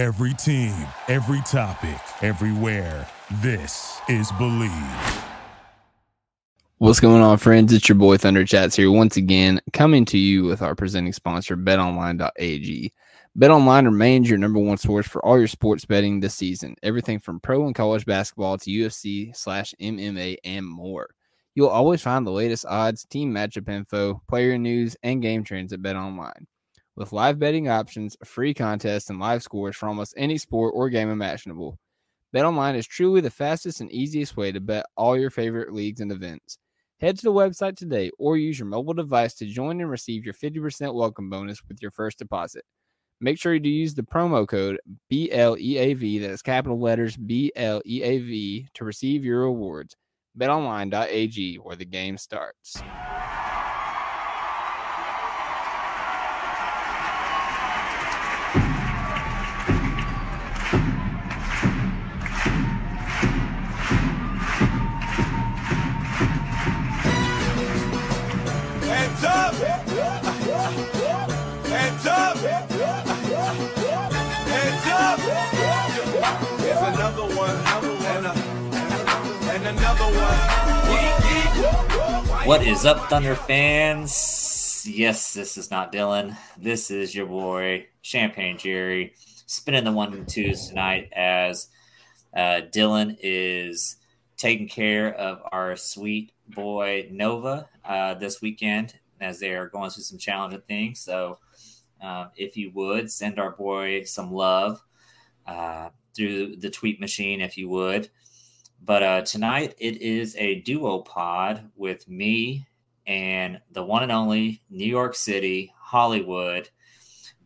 Every team, every topic, everywhere. This is Bleav. What's going on, friends? It's your boy Thunder Chats here once again, coming to you with our presenting sponsor, betonline.ag. BetOnline remains your number one source for all your sports betting this season. Everything from pro and college basketball to UFC slash MMA and more. You'll always find the latest odds, team matchup info, player news, and game trends at BetOnline. With live betting options, free contests, and live scores for almost any sport or game imaginable, BetOnline is truly the fastest and easiest way to bet all your favorite leagues and events. Head to the website today or use your mobile device to join and receive your 50% welcome bonus with your first deposit. Make sure to use the promo code BLEAV, that is capital letters BLEAV, to receive your rewards. BetOnline.ag, where the game starts. What is up, Thunder fans? Yes, this is not Dylan. This is your boy, Champagne Jerry, spinning the one and twos tonight as uh, Dylan is taking care of our sweet boy Nova uh, this weekend as they are going through some challenging things. So, um, if you would send our boy some love uh, through the tweet machine, if you would. But uh, tonight it is a duo pod with me and the one and only New York City, Hollywood,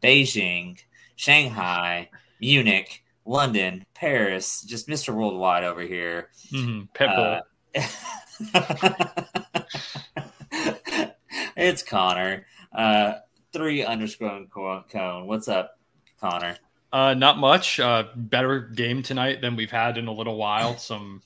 Beijing, Shanghai, Munich, London, Paris, just Mr. Worldwide over here. Mm, Pitbull. Uh, it's Connor. Uh, three underscore cone. What's up, Connor? Uh, not much. Uh, better game tonight than we've had in a little while. Some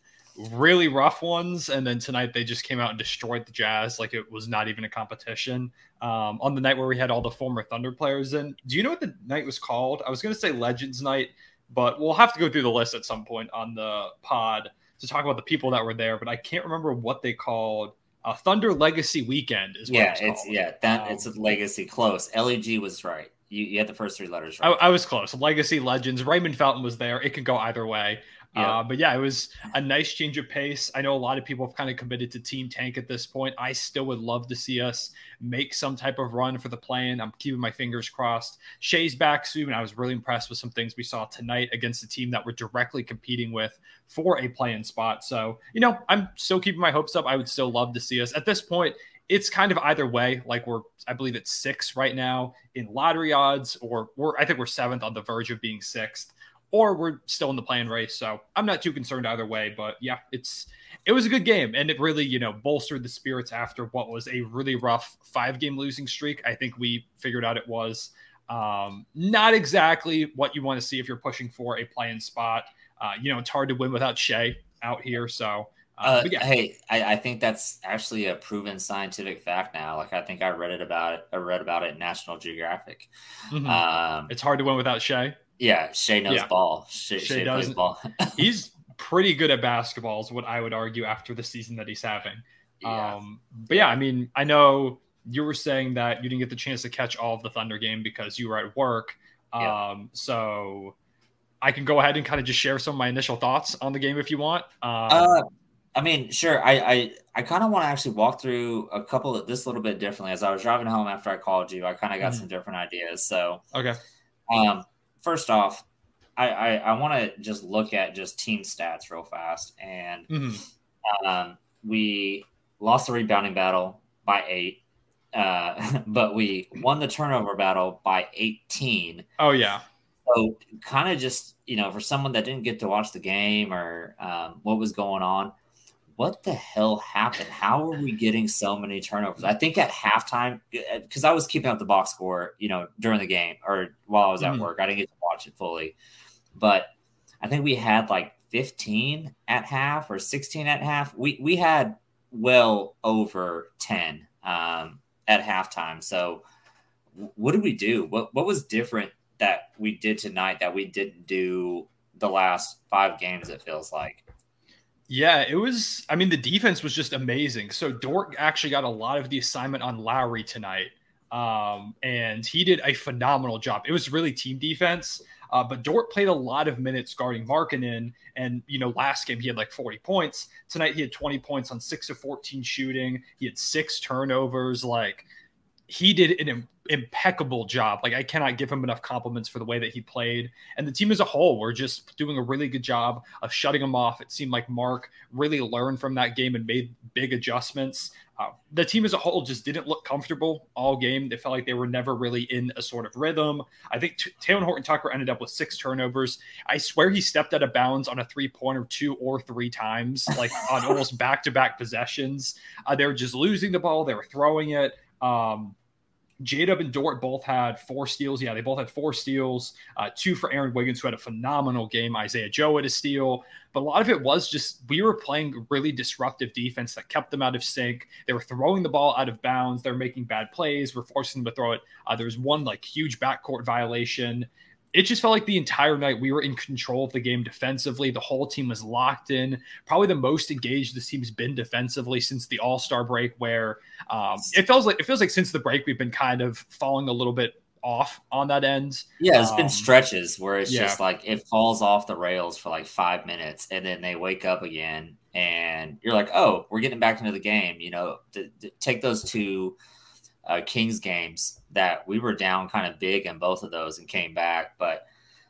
really rough ones, and then tonight they just came out and destroyed the Jazz like it was not even a competition. Um, on the night where we had all the former Thunder players in, do you know what the night was called? I was going to say Legends Night, but we'll have to go through the list at some point on the pod to talk about the people that were there. But I can't remember what they called. Uh, Thunder Legacy Weekend is what yeah, it's, it's called. yeah that Um, it's a legacy close. Leg was right. You, you had the first three letters I. I was close. Legacy Legends. Raymond Felton was there. It could go either way. Uh, but yeah, it was a nice change of pace. I know a lot of people have kind of committed to Team Tank at this point. I still would love to see us make some type of run for the play-in. I'm keeping my fingers crossed. Shai's back soon. I was really impressed with some things we saw tonight against a team that we're directly competing with for a play-in spot. So, you know, I'm still keeping my hopes up. I would still love to see us. At this point, it's kind of either way. Like we're, I believe it's six right now in lottery odds, or we're, I think we're seventh on the verge of being sixth, or we're still in the play-in race. So I'm not too concerned either way. But yeah, it's, it was a good game, and it really, you know, bolstered the spirits after what was a really rough five game losing streak. I think we figured out it was um, not exactly what you want to see if you're pushing for a play-in spot. Uh, you know, it's hard to win without Shai out here. So, uh, Uh, yeah, Hey, I, I think that's actually a proven scientific fact now. Like I think I read it about it. I read about it in National Geographic. mhm. Um, it's hard to win without Shai. Yeah, Shai knows Yeah. ball. Shai, Shai plays doesn't- ball. he's pretty good at basketball is what I would argue after the season that he's having. yeah. Um, but yeah, I mean, I know you were saying that you didn't get the chance to catch all of the Thunder game because you were at work. Um, Yeah. so I can go ahead and kind of just share some of my initial thoughts on the game if you want. Um, Uh, I mean, sure. I I, I kind of want to actually walk through a couple of this a little bit differently. As I was driving home after I called you, I kind of got Mhm. some different ideas. So, okay. um, first off, I I, I want to just look at just team stats real fast, and Mhm. um, we lost the rebounding battle by eight, uh, but we won the turnover battle by eighteen. Oh yeah. So, kind of just you know, for someone that didn't get to watch the game or um, what was going on, what the hell happened? How are we getting so many turnovers? I think at halftime, because I was keeping up the box score, you know, during the game or while I was at Mhm. work, I didn't get to watch it fully, but I think we had like 15 at half or 16 at half. We we had well over 10 um, at halftime. So, what did we do? What what was different that we did tonight that we didn't do the last five games. It feels like. Yeah, it was. I mean, the defense was just amazing. So Dort actually got a lot of the assignment on Lauri tonight, um, and he did a phenomenal job. It was really team defense. Uh, but Dort played a lot of minutes guarding Markkanen. And, you know, last game he had like 40 points. Tonight he had 20 points on six of 14 shooting. He had six turnovers. Like, he did an impeccable job. Like I cannot give him enough compliments for the way that he played. And the team as a whole were just doing a really good job of shutting him off. It seemed like Mark really learned from that game and made big adjustments. Uh, the team as a whole just didn't look comfortable all game. They felt like they were never really in a sort of rhythm. I think T- Talen Horton Tucker ended up with six turnovers. I swear he stepped out of bounds on a three pointer two or three times, like on almost back to back possessions. Uh, they were just losing the ball. They were throwing it. Um, J Dub and Dort both had four steals. Yeah, they both had four steals. Uh, two for Aaron Wiggins, who had a phenomenal game. Isaiah Joe had a steal. But a lot of it was just we were playing really disruptive defense that kept them out of sync. They were throwing the ball out of bounds. They're making bad plays. We're forcing them to throw it. Uh, there was one like huge backcourt violation it just felt like the entire night we were in control of the game defensively. The whole team was locked in. Probably the most engaged this team's been defensively since the All Star break, where um, it feels like it feels like since the break we've been kind of falling a little bit off on that end. Yeah, it's um, been stretches where it's yeah. just like it falls off the rails for like five minutes, and then they wake up again, and you're like, oh, we're getting back into the game. You know, th- th- take those two uh, Kings games that we were down kind of big in both of those and came back. But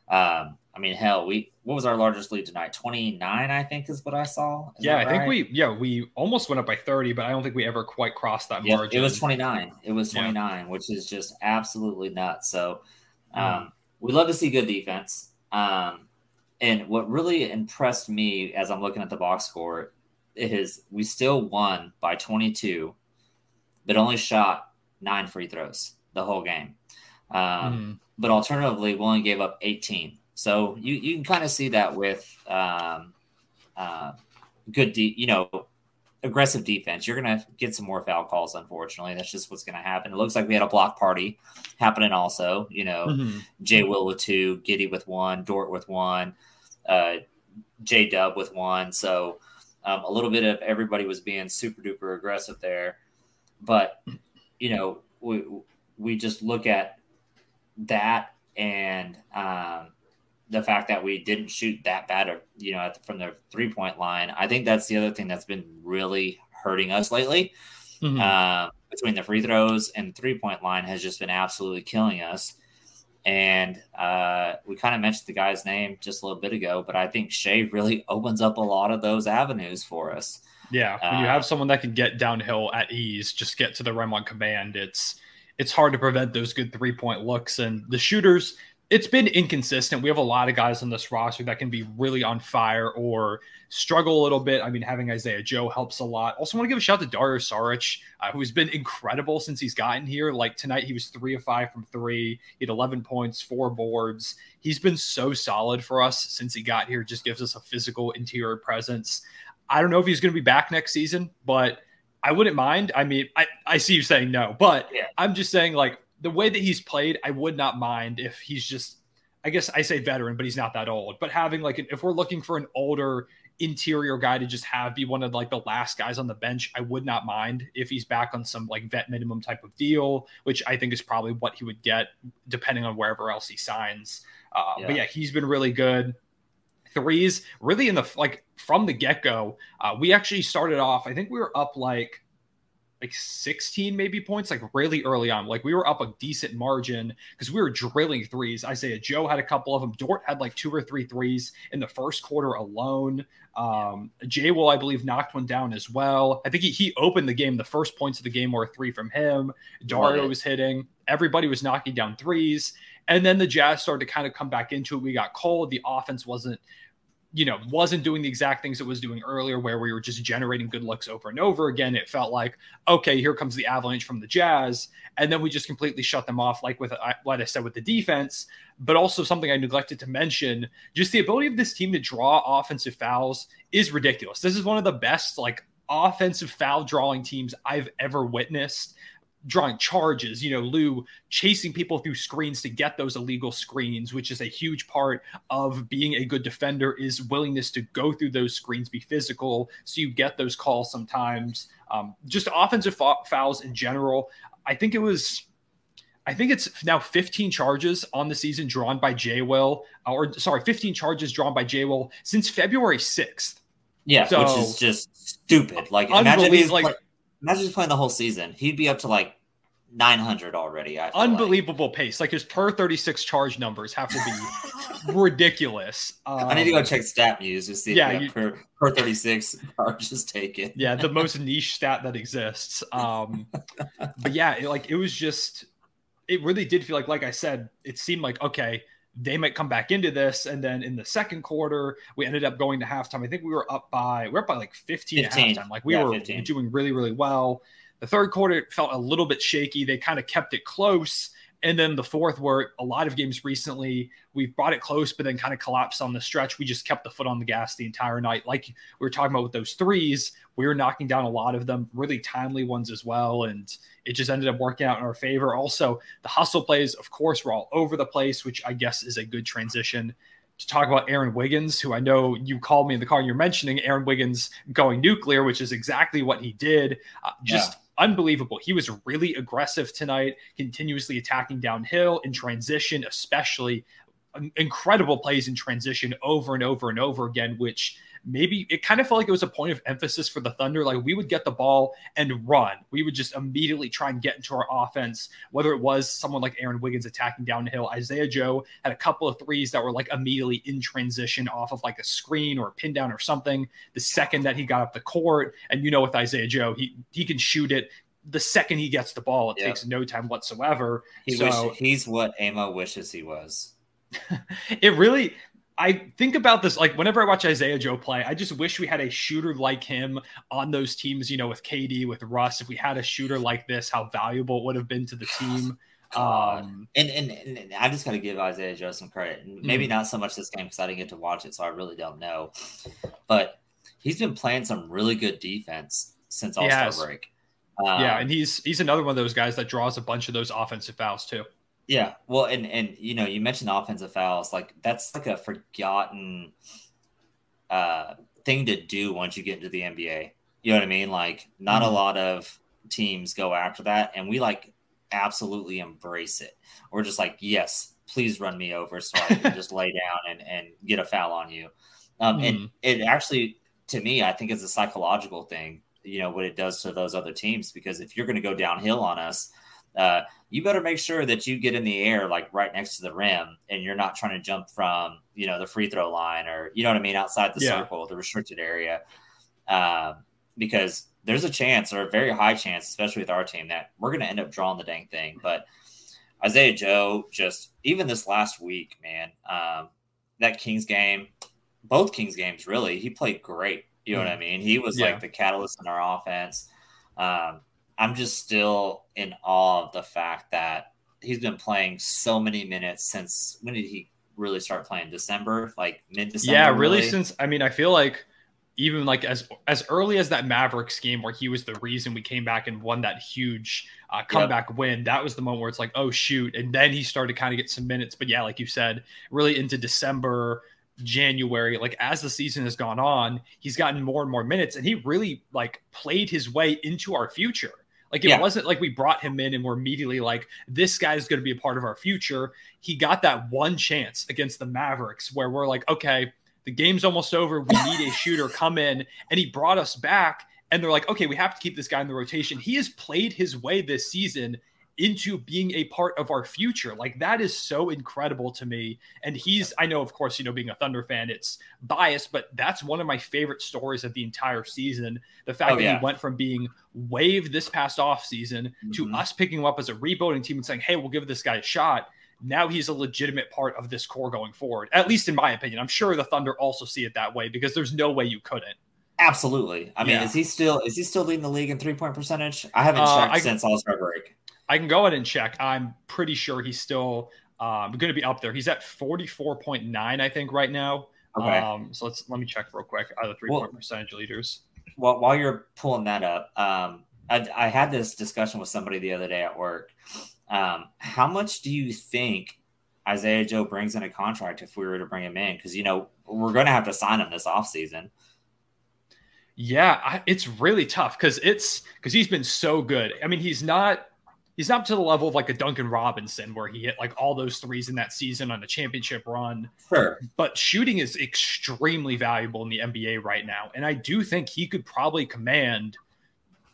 um, I mean, hell, we what was our largest lead tonight? Twenty nine, I think, is what I saw. Is yeah, I right? think we yeah we almost went up by thirty, but I don't think we ever quite crossed that Yeah, margin. it was twenty nine. It was Yeah. twenty nine, which is just absolutely nuts. So um, Mm. we love to see good defense. Um, and what really impressed me as I'm looking at the box score is we still won by 22, but only shot nine free throws the whole game. Um, Mhm. But alternatively, we only gave up 18. So you, you can kind of see that with um, uh, good, de- you know, aggressive defense. You're going to get some more foul calls, unfortunately. That's just what's going to happen. It looks like we had a block party happening also. You know, Mhm. Jay Will with two, Giddey with one, Dort with one, uh, J Dub with one. So um, a little bit of everybody was being super duper aggressive there. But, you know, we, we just look at that and um, the fact that we didn't shoot that bad, of, you know, at the, from the three point line. I think that's the other thing that's been really hurting us lately. Mhm. Um, between the free throws and three point line has just been absolutely killing us. And uh, we kind of mentioned the guy's name just a little bit ago, but I think Shai really opens up a lot of those avenues for us. Yeah, when you Uh, have someone that can get downhill at ease, just get to the rim on command, it's it's hard to prevent those good three point looks. And the shooters, it's been inconsistent. We have a lot of guys on this roster that can be really on fire or struggle a little bit. I mean, having Isaiah Joe helps a lot. Also, want to give a shout out to Dario Saric, uh, who's been incredible since he's gotten here. Like tonight, he was three of five from three. He had 11 points, four boards. He's been so solid for us since he got here. Just gives us a physical interior presence. I don't know if he's going to be back next season, but I wouldn't mind. I mean, I, I see you saying no, but Yeah. I'm just saying, like, the way that he's played, I would not mind if he's just, I guess I say veteran, but he's not that old. But having, like, an, if we're looking for an older interior guy to just have be one of, like, the last guys on the bench, I would not mind if he's back on some, like, vet minimum type of deal, which I think is probably what he would get depending on wherever else he signs. Uh, But Yeah. yeah, he's been really good threes really in the like from the get-go uh, we actually started off i think we were up like like 16 maybe points like really early on. Like we were up a decent margin because we were drilling threes. Isaiah joe had a couple of them dort had like two or three threes in the first quarter alone. Um jay will i believe knocked one down as well. I think he, he opened the game. The first points of the game were three from him. Dario was hitting. Everybody was knocking down threes and then the Jazz started to kind of come back into it. We got cold. The offense wasn't, you know, wasn't doing the exact things it was doing earlier, where we were just generating good looks over and over again. It felt like, okay, here comes the avalanche from the Jazz. And then we just completely shut them off, like with what I said with the defense, but also something I neglected to mention just the ability of this team to draw offensive fouls is ridiculous. This is one of the best, like, offensive foul drawing teams I've ever witnessed drawing charges, you know, Lu chasing people through screens to get those illegal screens, which is a huge part of being a good defender is willingness to go through those screens, be physical. So you get those calls sometimes. Um, just offensive fouls in general. I think it was I think it's now 15 charges on the season drawn by Jay Will, uh, or sorry, 15 charges drawn by Jay Will since February 6th. Yeah, so, which is just stupid. Like imagine he's like play, imagine he's playing the whole season. He'd be up to like 900 already. unbelievable like. pace. Like his per 36 charge numbers have to be ridiculous. Um, I need to go um, check StatMuse to see yeah, you, per, per 36 charges taken. yeah, the most niche stat that exists. Um, but yeah, it, like it was just it really did feel like, like I said, it seemed like okay, they might come back into this, and then in the second quarter, we ended up going to halftime. I think we were up by we are up by like 15, 15. at halftime. Like we yeah, were 15. doing really, really well. The third quarter felt a little bit shaky. They kind of kept it close. And then the fourth, where a lot of games recently, we've brought it close, but then kind of collapsed on the stretch. We just kept the foot on the gas the entire night. Like we were talking about with those threes, we were knocking down a lot of them, really timely ones as well. And it just ended up working out in our favor. Also, the hustle plays, of course, were all over the place, which I guess is a good transition to talk about Aaron Wiggins, who I know you called me in the car and you're mentioning Aaron Wiggins going nuclear, which is exactly what he did. Uh, just. Yeah unbelievable. He was really aggressive tonight, continuously attacking downhill in transition, especially um, incredible plays in transition over and over and over again, which maybe it kind of felt like it was a point of emphasis for the Thunder. Like we would get the ball and run. We would just immediately try and get into our offense, whether it was someone like Aaron Wiggins attacking downhill. Isaiah Joe had a couple of threes that were like immediately in transition off of like a screen or a pin down or something. The second that he got up the court, and you know, with Isaiah Joe, he he can shoot it the second he gets the ball, it takes no time whatsoever. He so, wish, he's what Amo wishes he was. it really I think about this like whenever I watch Isaiah Joe play, I just wish we had a shooter like him on those teams, you know, with KD, with Russ. If we had a shooter like this, how valuable it would have been to the team. Um, and, and, and I just got to give Isaiah Joe some credit. Maybe mm-hmm. not so much this game because I didn't get to watch it, so I really don't know. But he's been playing some really good defense since All Star break. Um, yeah, and he's he's another one of those guys that draws a bunch of those offensive fouls too. Yeah, well, and and you know, you mentioned offensive fouls, like that's like a forgotten uh, thing to do once you get into the NBA. You know what I mean? Like, not mm-hmm. a lot of teams go after that, and we like absolutely embrace it. We're just like, yes, please run me over so I can just lay down and and get a foul on you. Um, mm-hmm. And it actually, to me, I think it's a psychological thing. You know what it does to those other teams because if you're going to go downhill on us, uh, you better make sure that you get in the air like right next to the rim and you're not trying to jump from you know the free throw line or you know what I mean outside the yeah. circle, the restricted area, uh, because there's a chance or a very high chance, especially with our team, that we're going to end up drawing the dang thing. But Isaiah Joe, just even this last week, man, um, that Kings game, both Kings games, really, he played great. You know mm. what I mean? He was yeah. like the catalyst in our offense. Um, I'm just still in awe of the fact that he's been playing so many minutes since when did he really start playing? December, like mid December. Yeah, really, really since I mean, I feel like even like as as early as that Mavericks game where he was the reason we came back and won that huge uh, comeback yep. win. That was the moment where it's like, oh shoot, and then he started to kind of get some minutes. But yeah, like you said, really into December, January, like as the season has gone on, he's gotten more and more minutes, and he really like played his way into our future. Like it yeah. wasn't like we brought him in and we're immediately like, this guy is going to be a part of our future. He got that one chance against the Mavericks where we're like, okay, the game's almost over. We need a shooter come in. And he brought us back. And they're like, okay, we have to keep this guy in the rotation. He has played his way this season into being a part of our future. Like that is so incredible to me. And he's, I know, of course, you know, being a Thunder fan, it's biased, but that's one of my favorite stories of the entire season. The fact oh, that yeah. he went from being waived this past off season mm-hmm. to us picking him up as a rebuilding team and saying, hey, we'll give this guy a shot. Now he's a legitimate part of this core going forward, at least in my opinion. I'm sure the Thunder also see it that way because there's no way you couldn't. Absolutely. I mean, yeah. is he still is he still leading the league in three point percentage? I haven't uh, checked I, since All Star break. I can go ahead and check. I'm pretty sure he's still um, going to be up there. He's at 44.9, I think, right now. Okay. Um, so let's let me check real quick. The three point percentage leaders? Well, while you're pulling that up, um, I, I had this discussion with somebody the other day at work. Um, how much do you think Isaiah Joe brings in a contract if we were to bring him in? Because you know we're going to have to sign him this offseason. Yeah, I, it's really tough because it's because he's been so good. I mean, he's not he's not to the level of like a Duncan Robinson where he hit like all those threes in that season on a championship run. Sure. But shooting is extremely valuable in the NBA right now, and I do think he could probably command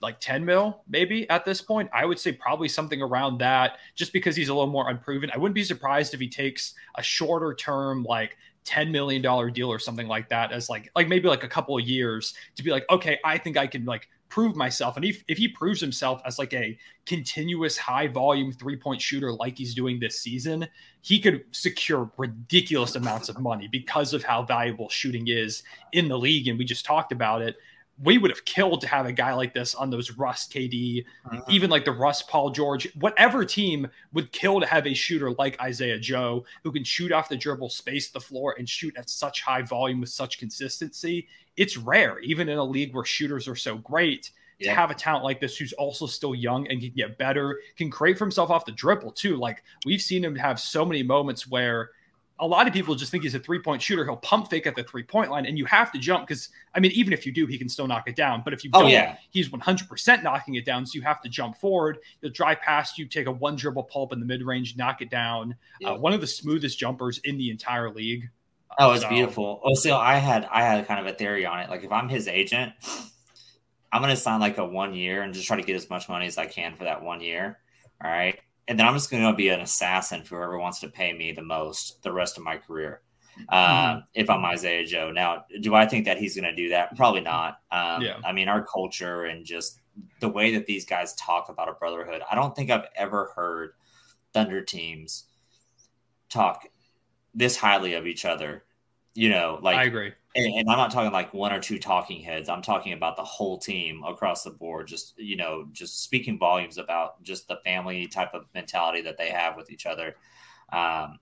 like 10 mil maybe at this point. I would say probably something around that just because he's a little more unproven. I wouldn't be surprised if he takes a shorter term like 10 million dollar deal or something like that as like like maybe like a couple of years to be like okay i think i can like prove myself. And if, if he proves himself as like a continuous high volume three point shooter like he's doing this season he could secure ridiculous amounts of money because of how valuable shooting is in the league. And we just talked about it we would have killed to have a guy like this on those Russ KD, Mhm. even like the Russ Paul George, whatever team would kill to have a shooter like Isaiah Joe who can shoot off the dribble, space the floor, and shoot at such high volume with such consistency. It's rare, even in a league where shooters are so great. To have a talent like this who's also still young and can get better, can create for himself off the dribble too. Like we've seen him have so many moments where a lot of people just think he's a three point shooter. He'll pump fake at the three point line, and you have to jump because, I mean, even if you do, he can still knock it down. But if you Oh, don't, yeah. he's 100% knocking it down. So you have to jump forward. He'll drive past you, take a one dribble pull up in the mid range, knock it down. Yeah. Uh, one of the smoothest jumpers in the entire league. Oh, it's So- beautiful. Oh, so I had I had kind of a theory on it. Like if I'm his agent, I'm gonna sign like a one year and just try to get as much money as I can for that one year. All right. And then I'm just gonna be an assassin for whoever wants to pay me the most the rest of my career. Mm-hmm. If I'm Isaiah Joe. Now, do I think that he's gonna do that? Probably not. Um, Yeah. I mean, our culture and just the way that these guys talk about a brotherhood, I don't think I've ever heard Thunder teams talk this highly of each other. You know, like I agree. and, and I'm not talking like one or two talking heads. I'm talking about the whole team across the board. Just you know, just speaking volumes about just the family type of mentality that they have with each other. Um,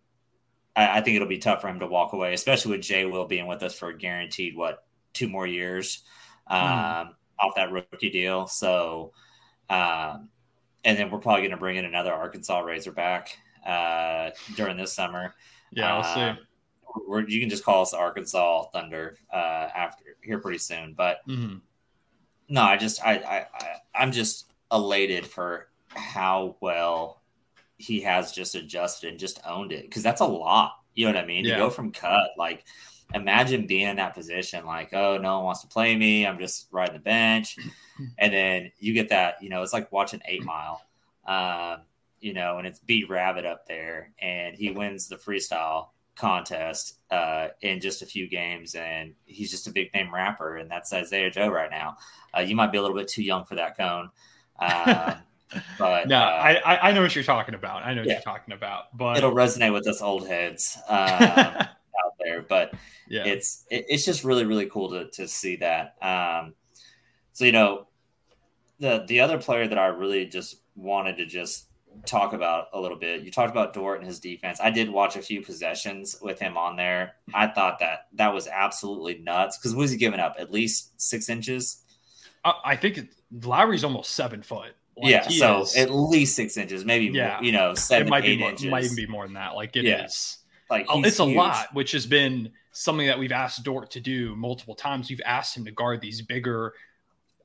I, I think it'll be tough for him to walk away, especially with Jay Will being with us for a guaranteed what two more years um, off that rookie deal. So, um, and then we're probably going to bring in another Arkansas Razorback uh, during this summer. Yeah, I'll Um, we're, you can just call us the Arkansas Thunder uh, after here pretty soon. But. Mhm. no, I just I, I, I I'm just elated for how well he has just adjusted and just owned it because that's a lot. You know what I mean? Yeah. To go from cut, like imagine being in that position, like oh no one wants to play me, I'm just riding the bench, and then you get that. You know, it's like watching Eight Mile. Um, you know, and it's B Rabbit up there, and he wins the freestyle contest uh, in just a few games, and he's just a big name rapper, and that's Isaiah Joe right now. Uh, you might be a little bit too young for that cone, um, but No, uh, I, I I know what you're talking about. I know what yeah. you're talking about. But it'll resonate with us old heads um, out there. But yeah, it's it, it's just really really cool to to see that. Um, so you know, the the other player that I really just wanted to just talk about a little bit. You talked about Dort and his defense. I did watch a few possessions with him on there. I thought that that was absolutely nuts because was he giving up at least six inches? I, I think it, Lauri's almost seven foot. Like, yeah, so is- at least six inches, maybe Yeah. you know seven it might eight be more, inches. might even be more than that. Like it is. Yeah. like Oh, he's it's a lot, which has been something that we've asked Dort to do multiple times. We've asked him to guard these bigger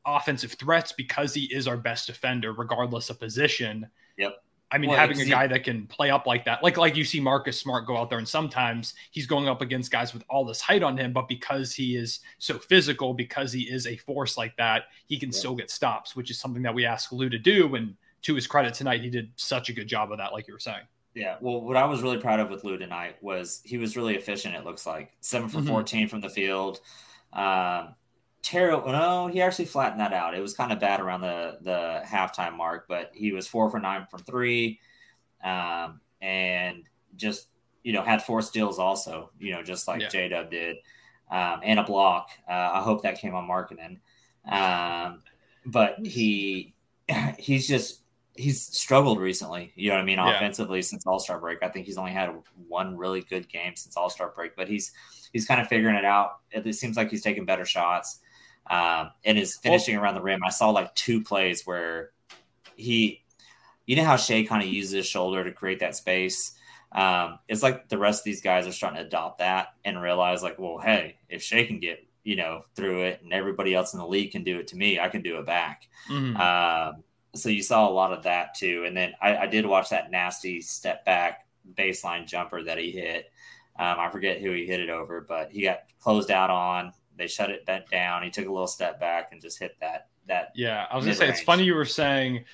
offensive threats because he is our best defender, regardless of position. Yep. I mean, Well, having a guy that can play up like that, like like you see Marcus Smart go out there, and sometimes he's going up against guys with all this height on him, but because he is so physical, because he is a force like that, he can Yeah. still get stops, which is something that we asked Lu to do. And to his credit tonight, he did such a good job of that, like you were saying. Yeah. Well, what I was really proud of with Lu tonight was he was really efficient. It looks like 7 for Mhm. 14 from the field. Um, terrible. No, he actually flattened that out. It was kind of bad around the the halftime mark, but he was four for nine from three, um, and just you know had four steals also. You know, just like Yeah. J Dub did, um, and a block. Uh, I hope that came on marketing. Um, but he he's just he's struggled recently. You know what I mean? Yeah. Offensively since All Star break, I think he's only had one really good game since All Star break. But he's he's kind of figuring it out. It seems like he's taking better shots. Um, and his finishing around the rim, I saw like two plays where he, you know how Shai kind of uses his shoulder to create that space. Um, it's like the rest of these guys are starting to adopt that and realize like, well, hey, if Shai can get you know through it and everybody else in the league can do it to me, I can do it back. Mhm. Um, so you saw a lot of that too. And then I, I did watch that nasty step back baseline jumper that he hit. Um, I forget who he hit it over, but he got closed out on. They shut it bent down. He took a little step back and just hit that. That Yeah, I was gonna say it's funny you were saying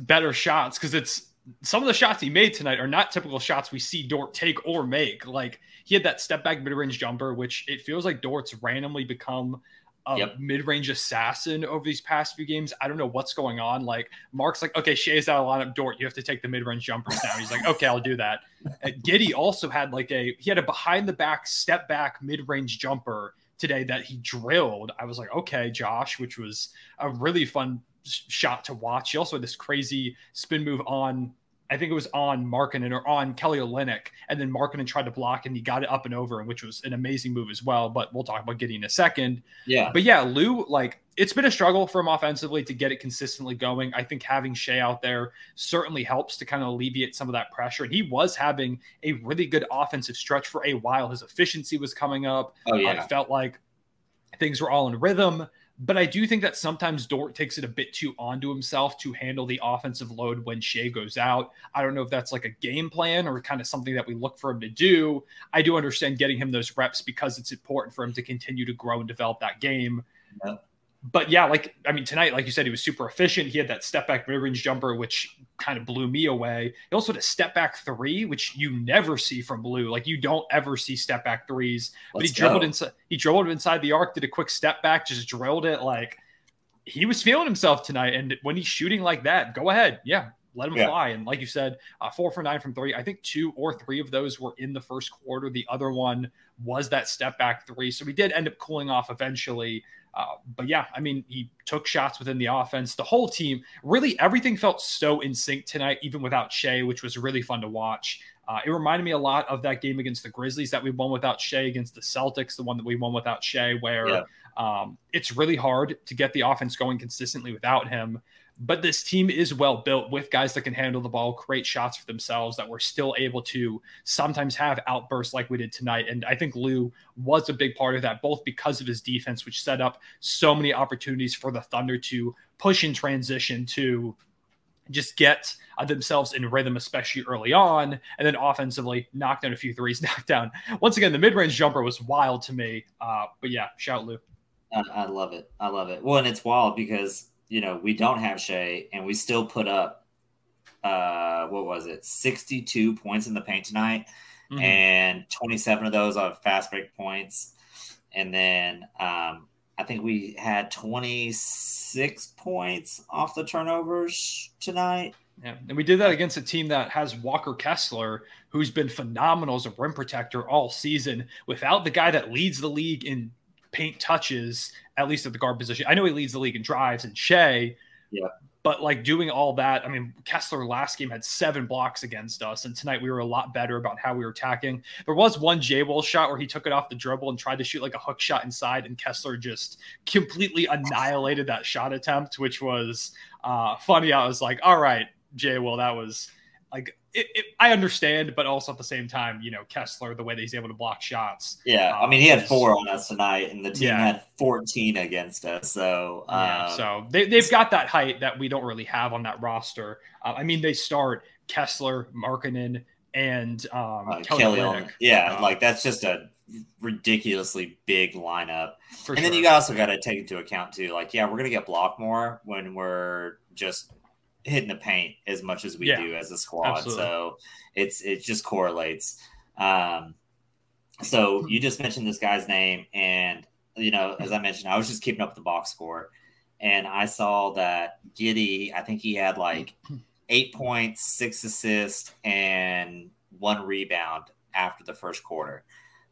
better shots because it's some of the shots he made tonight are not typical shots we see Dort take or make. Like he had that step back mid range jumper, which it feels like Dort's randomly become a Yep. mid range assassin over these past few games. I don't know what's going on. Like Mark's like, okay, Shai's out of lineup. Dort, you have to take the mid range jumpers now. He's like, okay, I'll do that. And Giddey also had like a he had a behind the back step back mid range jumper today that he drilled. I was like, okay, Josh, which was a really fun sh- shot to watch. He also had this crazy spin move on, I think it was on Markkanen or on Kelly Olynyk, and then Markkanen tried to block and he got it up and over, and which was an amazing move as well. But we'll talk about getting in a second. yeah. But yeah, Lu, like it's been a struggle for him offensively to get it consistently going. I think having Shai out there certainly helps to kind of alleviate some of that pressure. And he was having a really good offensive stretch for a while. His efficiency was coming up. Oh I yeah. felt like things were all in rhythm. But I do think that sometimes Dort takes it a bit too onto himself to handle the offensive load when Shai goes out. I don't know if that's like a game plan or kind of something that we look for him to do. I do understand getting him those reps because it's important for him to continue to grow and develop that game. Yeah. But yeah, like I mean, tonight, like you said, he was super efficient. He had that step back mid range jumper, which kind of blew me away. He also had a step back three, which you never see from Blue. Like you don't ever see step back threes but he Let's dribbled go. inside. He dribbled inside the arc, did a quick step back, just drilled it. Like he was feeling himself tonight. And when he's shooting like that, go ahead, yeah, let him Yeah. fly. And like you said, uh, four for nine from three. I think two or three of those were in the first quarter. The other one was that step back three. So we did end up cooling off eventually. Uh, but yeah, I mean, he took shots within the offense. The whole team, really, everything felt so in sync tonight, even without Shai, which was really fun to watch. Uh, it reminded me a lot of that game against the Grizzlies that we won without Shai, against the Celtics, the one that we won without Shai, where Yeah. um, it's really hard to get the offense going consistently without him. But this team is well built with guys that can handle the ball, create shots for themselves, that we're still able to sometimes have outbursts like we did tonight. And I think Lu was a big part of that, both because of his defense, which set up so many opportunities for the Thunder to push in transition to just get uh, themselves in rhythm, especially early on, and then offensively knock down a few threes, knock down. Once again, the mid-range jumper was wild to me. Uh, but yeah, shout Lu. I love it. I love it. Well, and it's wild because you know we don't have Shai, and we still put up uh what was it, sixty two points in the paint tonight, Mhm. and twenty seven of those are fast break points, and then um I think we had twenty six points off the turnovers tonight. Yeah, and we did that against a team that has Walker Kessler, who's been phenomenal as a rim protector all season. Without the guy that leads the league in paint touches, at least at the guard position. I know he leads the league in drives and Shai. Yeah. But like doing all that, I mean, Kessler last game had seven blocks against us, and tonight we were a lot better about how we were attacking. There was one J Will shot where he took it off the dribble and tried to shoot like a hook shot inside, and Kessler just completely annihilated that shot attempt, which was uh, funny. I was like, all right, Jay, well, that was like it, it, I understand, but also at the same time, you know, Kessler, the way that he's able to block shots. Yeah, I Um, mean he had four on us tonight, and the team Yeah. had fourteen against us. So Yeah, um, so they, they've got that height that we don't really have on that roster. Uh, I mean, they start Kessler, Markkanen, and um, uh, Kelly, Kelly, yeah, Uh, like that's just a ridiculously big lineup. and sure. then you also got to take into account too, like yeah, we're gonna get blocked more when we're just hitting the paint as much as we Yeah, do as a squad. absolutely. So it's it just correlates. Um, so you just mentioned this guy's name, and you know, as I mentioned, I was just keeping up with the box score, and I saw that Giddey. I think he had like eight points, six assists, and one rebound after the first quarter,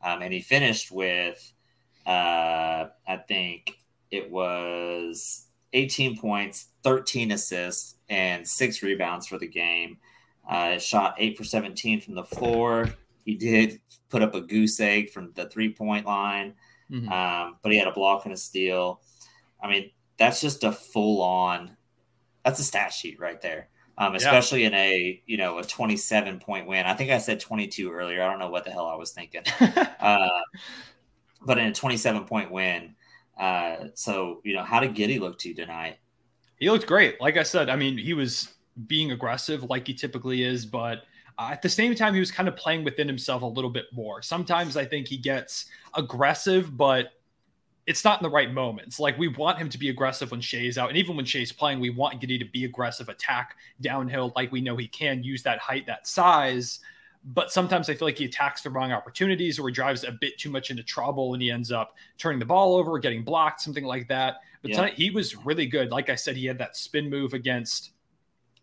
um, and he finished with, uh, I think it was 18 points, 13 assists, and six rebounds for the game. Uh, shot eight for 17 from the floor. He did put up a goose egg from the three point line, Mhm. um, but he had a block and a steal. I mean, that's just a full on. That's a stat sheet right there. Um, especially yeah. in a you know a 27 point win. I think I said 22 earlier. I don't know what the hell I was thinking. uh, but in a 27 point win. Uh, so you know, how did Giddey look to you tonight? He looked great. Like I said, I mean, he was being aggressive like he typically is, but uh, at the same time, he was kind of playing within himself a little bit more. Sometimes I think he gets aggressive, but it's not in the right moments. Like we want him to be aggressive when Shai's out, and even when Shai's playing, we want Giddey to be aggressive, attack downhill, like we know he can use that height, that size. But sometimes I feel like he attacks the wrong opportunities, or he drives a bit too much into trouble, and he ends up turning the ball over, getting blocked, something like that. But yeah. tonight he was really good. Like I said, he had that spin move against.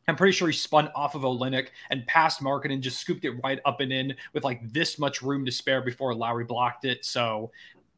I'm pretty sure he spun off of Olynyk and passed Market and just scooped it right up and in with like this much room to spare before Lauri blocked it. So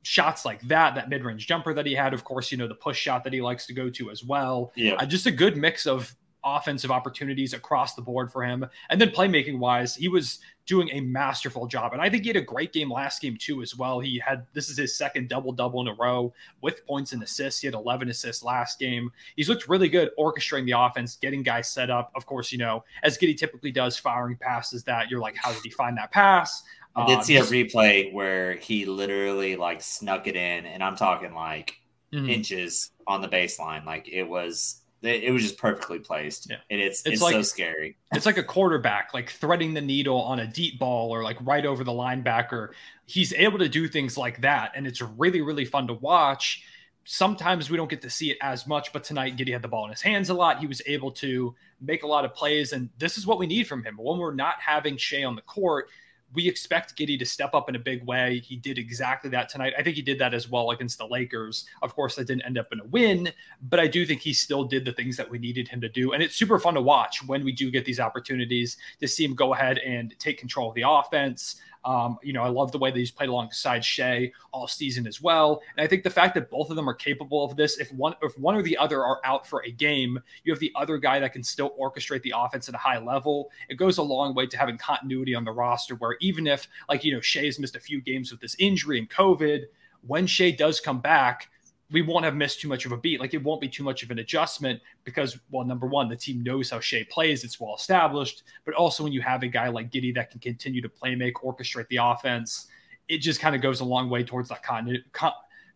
shots like that, that mid range jumper that he had, of course, you know, the push shot that he likes to go to as well. Yeah. Uh, just a good mix of offensive opportunities across the board for him. And then playmaking wise, he was doing a masterful job. And I think he had a great game last game too as well. He had this is his second double double in a row with points and assists. He had 11 assists last game. He's looked really good orchestrating the offense, getting guys set up. Of course, you know, as Giddey typically does, firing passes that you're like, how did he find that pass? I did um, see a replay where he literally like snuck it in, and I'm talking like mm-hmm. inches on the baseline. Like it was, it, was just perfectly placed. Yeah. And it's it's, it's like, so scary. It's like a quarterback like threading the needle on a deep ball or like right over the linebacker. He's able to do things like that, and it's really really fun to watch. Sometimes we don't get to see it as much, but tonight Giddey had the ball in his hands a lot. He was able to make a lot of plays, and this is what we need from him. When we're not having Shai on the court, we expect Giddey to step up in a big way. He did exactly that tonight. I think he did that as well against the Lakers. Of course, that didn't end up in a win, but I do think he still did the things that we needed him to do. And it's super fun to watch when we do get these opportunities to see him go ahead and take control of the offense. Um, you know, I love the way that he's played alongside Shai all season as well. And I think the fact that both of them are capable of this, if one if one or the other are out for a game, you have the other guy that can still orchestrate the offense at a high level. It goes a long way to having continuity on the roster where even if like, you know, Shai's missed a few games with this injury and COVID, when Shai does come back, we won't have missed too much of a beat. Like it won't be too much of an adjustment because, well, number one, the team knows how Shai plays; it's well established. But also, when you have a guy like Giddey that can continue to play make, orchestrate the offense, it just kind of goes a long way towards that con-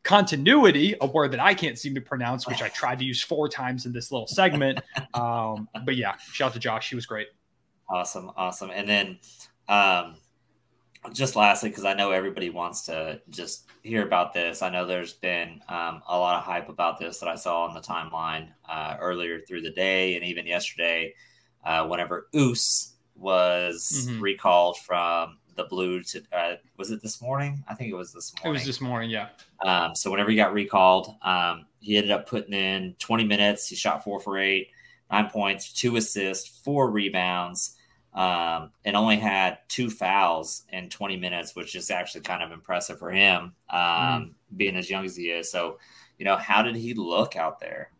continuity, a word that I can't seem to pronounce, which I tried to use four times in this little segment. um, but yeah, shout out to Josh; he was great. Awesome, awesome. And then, um, just lastly, because I know everybody wants to just hear about this. I know there's been um, a lot of hype about this that I saw on the timeline uh, earlier through the day and even yesterday. Uh, whenever Oos was mm-hmm. recalled from the blue to uh, was it this morning? I think it was this morning. It was this morning, yeah. Um, so whenever he got recalled, um, he ended up putting in 20 minutes. He shot four for eight, nine points, two assists, four rebounds um, and only had two fouls in 20 minutes, which is actually kind of impressive for him, um, mm. being as young as he is. So, you know, how did he look out there?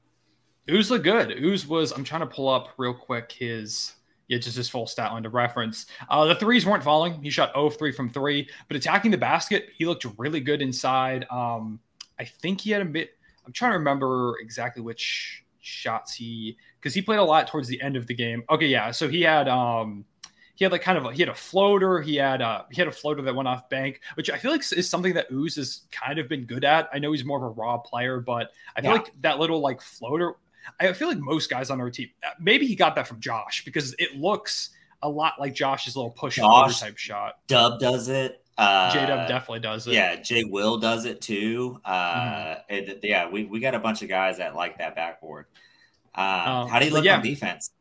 Ooze looked good. Ooze was, I'm trying to pull up real quick his, yeah, just his full stat line to reference. Uh, the threes weren't falling. He shot 0 3 from three, but attacking the basket, he looked really good inside. Um, I think he had a bit, I'm trying to remember exactly which shots he because he played a lot towards the end of the game. Okay, yeah. So he had um he had like kind of a, he had a floater. He had a he had a floater that went off bank, which I feel like is something that Ooze has kind of been good at. I know he's more of a raw player, but I feel yeah. like that little like floater. I feel like most guys on our team, maybe he got that from Josh because it looks a lot like Josh's little push Josh, type shot. Dub does it. Uh, J Dub definitely does it. Yeah, Jay Will does it too. Uh, mm-hmm. yeah, we, we got a bunch of guys that like that backboard. Uh, um, how do you look yeah. on defense?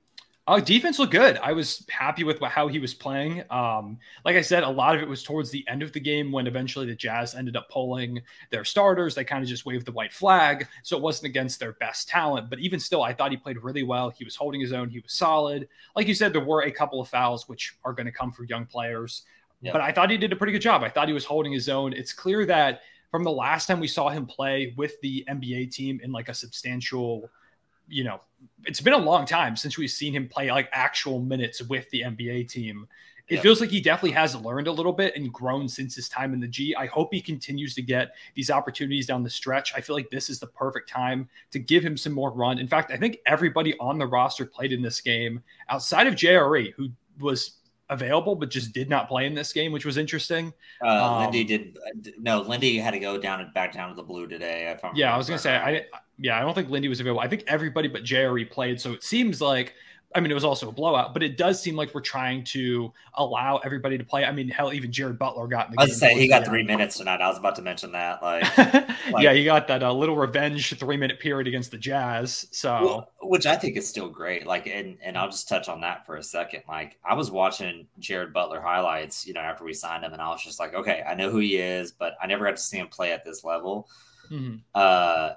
Oh, defense looked good. I was happy with how he was playing. Um, like I said, a lot of it was towards the end of the game when eventually the Jazz ended up pulling their starters. They kind of just waved the white flag. So it wasn't against their best talent. But even still, I thought he played really well. He was holding his own. He was solid. Like you said, there were a couple of fouls, which are going to come for young players. Yep. But I thought he did a pretty good job. I thought he was holding his own. It's clear that from the last time we saw him play with the NBA team in like a substantial – you know, it's been a long time since we've seen him play like actual minutes with the NBA team. it feels like he definitely has learned a little bit and grown since his time in the G. I hope he continues to get these opportunities down the stretch. I feel like this is the perfect time to give him some more run. In fact, I think everybody on the roster played in this game outside of JRE, who was available but just did not play in this game, which was interesting. Uh, Um, Lindy did no. Lindy had to go down and back down to the blue today. Yeah, I was gonna say I yeah, I don't think Lindy was available. I think everybody but JRE played, so it seems like I mean it was also a blowout, but it does seem like we're trying to allow everybody to play. I mean, hell, even Jared Butler got in the I was game. say he got three minutes tonight. I was about to mention that. Like, yeah, he got that uh, little revenge three minute period against the Jazz. So Wh- which I think is still great. Like, and and I'll just touch on that for a second. Like, I was watching Jared Butler highlights, you know, after we signed him, and I was just like, okay, I know who he is, but I never got to see him play at this level. mhm. Uh,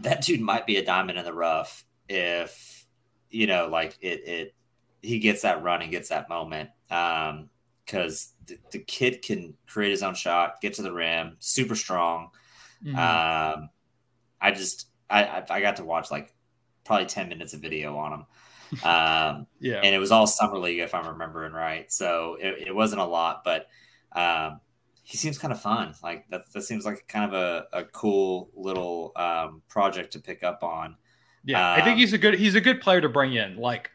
that dude might be a diamond in the rough if you know, like it it he gets that run and gets that moment. Um, because the, the kid can create his own shot, get to the rim, super strong. Mhm. Um, I just I, I got to watch like probably ten minutes of video on him, um, yeah, and it was all summer league if I'm remembering right. So it, it wasn't a lot, but um, he seems kind of fun. Like that that seems like kind of a, a cool little um, project to pick up on. Yeah, I think Um, he's a good he's a good player to bring in. Like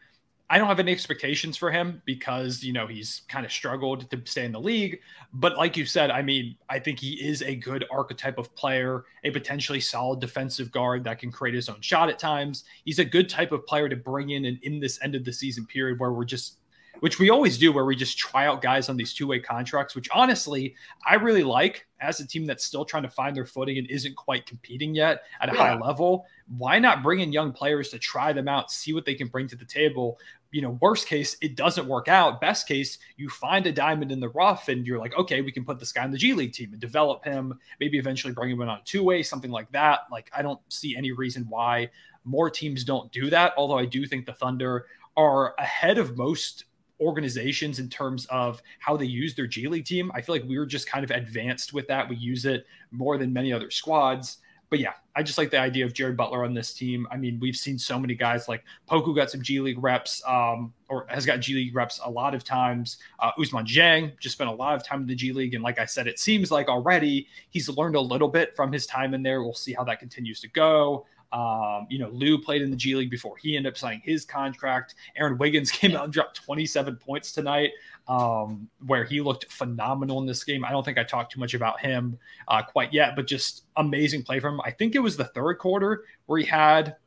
I don't have any expectations for him because you know he's kind of struggled to stay in the league. But like you said, I mean, I think he is a good archetype of player, a potentially solid defensive guard that can create his own shot at times. He's a good type of player to bring in and in this end of the season period where we're just which we always do where we just try out guys on these two-way contracts, which honestly I really like as a team that's still trying to find their footing and isn't quite competing yet at a high level. Why not bring in young players to try them out, see what they can bring to the table? You know, worst case, it doesn't work out. Best case, you find a diamond in the rough and you're like, okay, we can put this guy in the G League team and develop him, maybe eventually bring him in on two way, something like that. Like, I don't see any reason why more teams don't do that. Although I do think the Thunder are ahead of most organizations in terms of how they use their G League team. I feel like we were just kind of advanced with that. We use it more than many other squads. But yeah, I just like the idea of Jared Butler on this team. I mean, we've seen so many guys like Poku got some G League reps, um, or has got G League reps a lot of times. Uh, Ousmane Dieng just spent a lot of time in the G League, and like I said, it seems like already he's learned a little bit from his time in there. We'll see how that continues to go. Um, you know, Lu played in the G League before he ended up signing his contract. Aaron Wiggins came out and dropped 27 points tonight, um, where he looked phenomenal in this game. I don't think I talked too much about him uh, quite yet, but just amazing play from him. I think it was the third quarter where he had.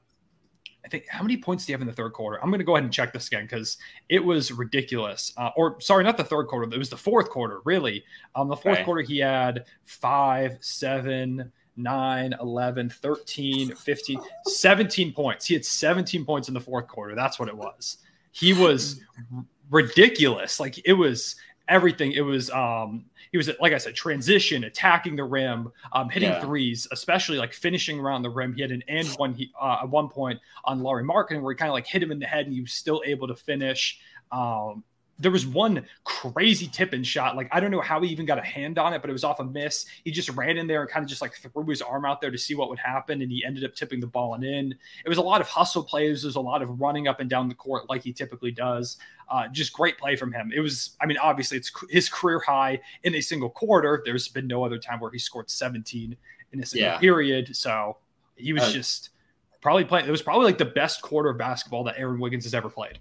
I think how many points do you have in the third quarter? I'm going to go ahead and check this again because it was ridiculous. Uh, or sorry, not the third quarter. It was the fourth quarter. Really, um, the fourth Right. quarter he had five, seven, 9, 11, 13, 15, 17 points. He had 17 points in the fourth quarter. That's what it was. He was ridiculous. Like it was everything. It was um he was like I said, transition, attacking the rim, um, hitting Yeah. threes, especially like finishing around the rim. He had an and one he uh, at one point on Lauri Markkanen where he kind of like hit him in the head and he was still able to finish. Um, there was one crazy tip and shot. Like, I don't know how he even got a hand on it, but it was off a miss. He just ran in there and kind of just like threw his arm out there to see what would happen. And he ended up tipping the ball and in. It was a lot of hustle plays. There's a lot of running up and down the court like he typically does. Uh, just great play from him. It was, I mean, obviously it's his career high in a single quarter. There's been no other time where he scored 17 in a single Yeah. period. So he was Uh, just probably playing. It was probably like the best quarter of basketball that Aaron Wiggins has ever played.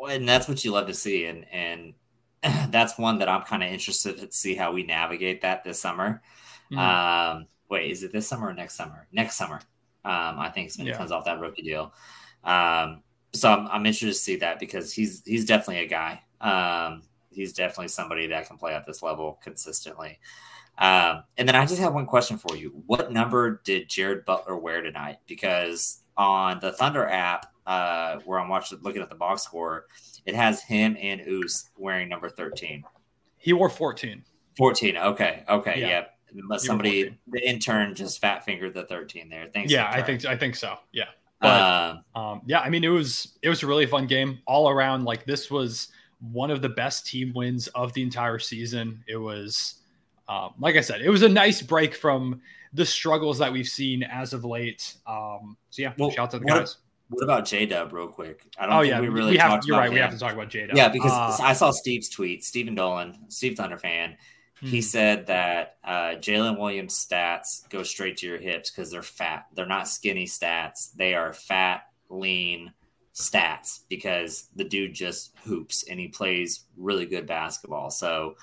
Well, and that's what you love to see, and and that's one that I'm kind of interested to see how we navigate that this summer. Mhm. Um, wait, is it this summer or next summer? Next summer, um, I think, when Yeah. he comes off that rookie deal. Um, so I'm, I'm interested to see that because he's he's definitely a guy. Um, he's definitely somebody that can play at this level consistently. Um, and then I just have one question for you: What number did Jared Butler wear tonight? Because on the Thunder app, uh, where I'm watching, looking at the box score, it has him and Oos wearing number 13. He wore 14. 14. Okay. Okay. Yeah. Yeah. Somebody, the intern, just fat fingered the 13 there. Thanks. yeah, I think I think so. Yeah. But Um, um, yeah, I mean it was it was a really fun game all around. Like this was one of the best team wins of the entire season. It was um, like I said, it was a nice break from the struggles that we've seen as of late. Um, so yeah, Well, shout out to the guys. What about J Dub, real quick? I don't Oh think yeah, we really have. talked You're about right. We him. have to talk about Jada. Yeah, because Uh, I saw Steve's tweet, Stephen Dolan, Steve Thunder fan. He Hmm. said that uh, Jalen Williams stats go straight to your hips because they're fat. They're not skinny stats. They are fat, lean stats because the dude just hoops and he plays really good basketball. So,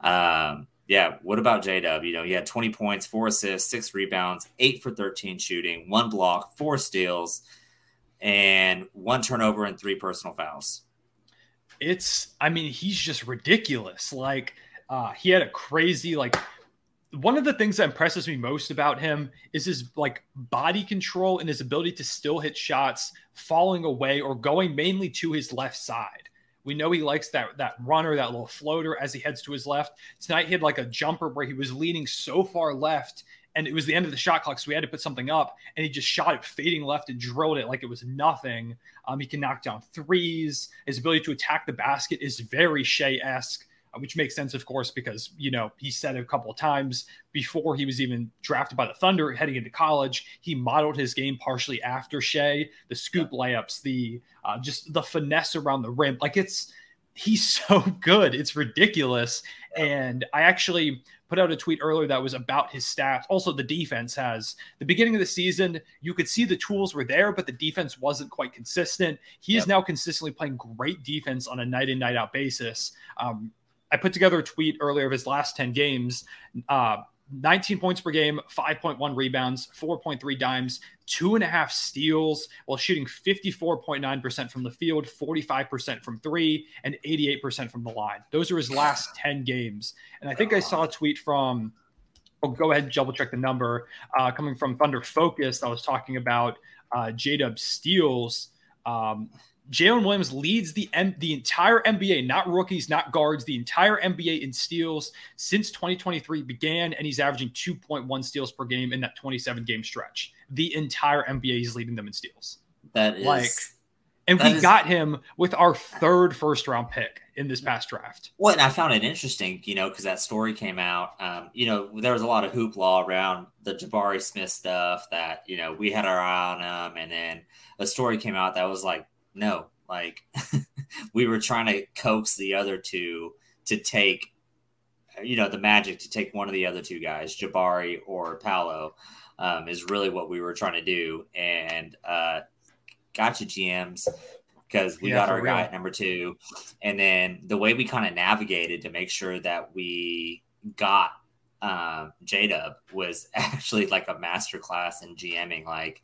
um, yeah, what about J Dub? You know, he had 20 points, four assists, six rebounds, eight for 13 shooting, one block, four steals, and one turnover and three personal fouls. it's i mean he's just ridiculous. Like uh he had a crazy like one of the things that impresses me most about him is his like body control and his ability to still hit shots falling away or going mainly to his left side. We know he likes that that runner that little floater as he heads to his left. Tonight he had like a jumper where he was leaning so far left and it was the end of the shot clock so we had to put something up and he just shot it fading left and drilled it like it was nothing um, he can knock down threes. His ability to attack the basket is very Shai esque, which makes sense, of course, because you know he said a couple of times before he was even drafted by the Thunder heading into college. He modeled his game partially after Shai. The scoop layups, the uh, just the finesse around the rim, like it's he's so good, it's ridiculous. And I actually put out a tweet earlier that was about his stats. Also, the defense has the beginning of the season, you could see the tools were there, but the defense wasn't quite consistent. He is now consistently playing great defense on a night in, night out basis. Um, I put together a tweet earlier of his last 10 games. Uh, 19 points per game, 5.1 rebounds, 4.3 dimes, two and a half steals, while shooting 54.9% from the field, 45% from three, and 88% from the line. Those are his last 10 games. And I think I saw a tweet from, I'll go ahead and double check the number, uh, coming from Thunder Focus that was talking about uh, J Dub steals. Um, Jalen Williams leads the M- the entire NBA, not rookies, not guards, the entire NBA in steals since 2023 began, and he's averaging 2.1 steals per game in that 27 game stretch. The entire NBA is leading them in steals, That is Like, and we is- got him with our third first round pick in this past draft. Well, and I found it interesting, you know, because that story came out. Um, you know, there was a lot of hoopla around the Jabari Smith stuff that, you know, we had our eye on him. And then a story came out that was like, no, like we were trying to coax the other two to take, you know, the magic to take one of the other two guys, Jabari or Paolo, um, is really what we were trying to do. And uh, gotcha, GMs, because we Yeah, got our real. guy at number two. And then the way we kind of navigated to make sure that we got um, J Dub was actually like a masterclass in GMing. Like,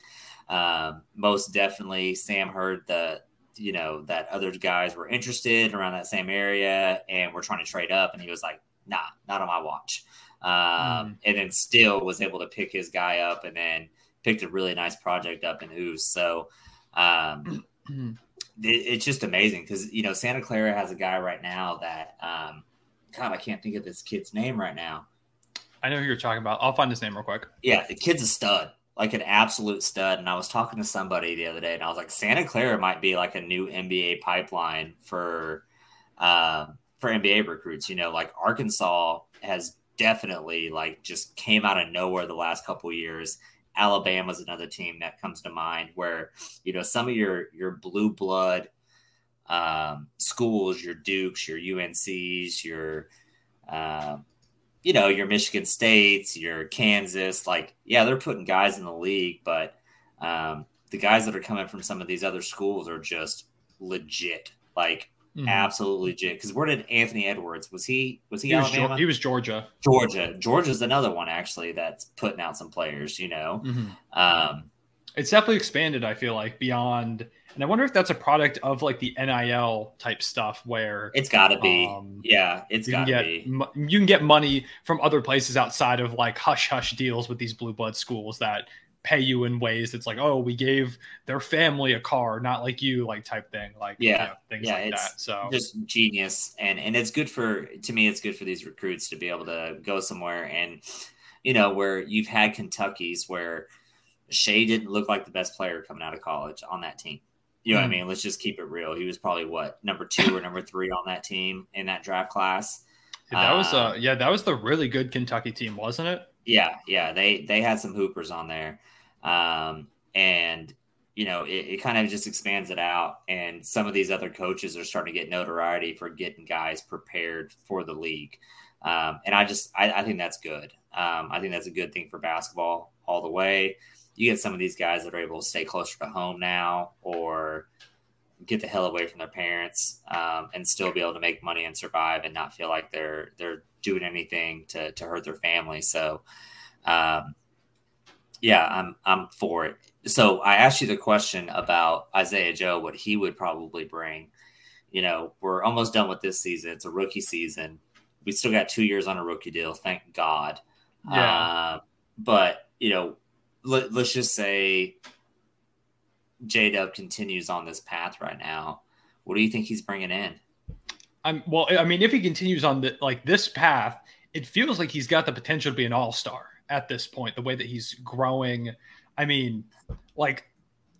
um, most definitely, Sam heard the you know that other guys were interested around that same area and we're trying to trade up, and he was like, "Nah, not on my watch." Um, And then still was able to pick his guy up, and then picked a really nice project up in Ooze. So. Um, it, it's just amazing because you know Santa Clara has a guy right now that um, God I can't think of this kid's name right now. I know who you're talking about. I'll find his name real quick. Yeah, the kid's a stud, like an absolute stud. And I was talking to somebody the other day, and I was like, Santa Clara might be like a new NBA pipeline for um, for NBA recruits. You know, like Arkansas has definitely like just came out of nowhere the last couple years. Alabama's another team that comes to mind where you know some of your your blue blood um, schools, your Dukes, your UNCs, your um, you know your Michigan States, your Kansas. Like, yeah, they're putting guys in the league, but um, the guys that are coming from some of these other schools are just legit, like Mhm. absolutely legit. Because where did Anthony Edwards was he? Was he, He was, Alabama? He was Georgia. Georgia. Georgia's another one actually that's putting out some players. You know, um, It's definitely expanded. I feel like beyond, and I wonder if that's a product of like the NIL type stuff where it's got to be. Um, yeah, it's you can got to get be. mo- you can get money from other places outside of like hush hush deals with these blue blood schools that pay you in ways that's like oh we gave their family a car not like you like type thing like you Yeah. know, things Yeah, like that so just genius and and it's good for to me it's good for these recruits to be able to go somewhere and you know where you've had kentucky's where Shai didn't look like the best player coming out of college on that team you know what i Mm. mean let's just keep it real he was probably what number two or number three on that team in that draft class that was uh Um, yeah that was the really good Kentucky team wasn't it yeah yeah they they had some hoopers on there um and you know, it, it kind of just expands it out. And some of these other coaches are starting to get notoriety for getting guys prepared for the league. Um, and I just, I, I, think that's good. Um, I think that's a good thing for basketball all the way. You get some of these guys that are able to stay closer to home now or get the hell away from their parents um, and still be able to make money and survive and not feel like they're they're doing anything to, to hurt their family. So, um, yeah, I'm I'm for it so I asked you the question about Isaiah Joe, what he would probably bring. You know, we're almost done with this season. It's a rookie season. We still got two years on a rookie deal, thank God. Yeah. Uh, but you know, let, us just say J Dub continues on this path right now. What do you think he's bringing in? I'm well. I mean, if he continues on the like this path, it feels like he's got the potential to be an all star at this point. The way that he's growing, I mean, like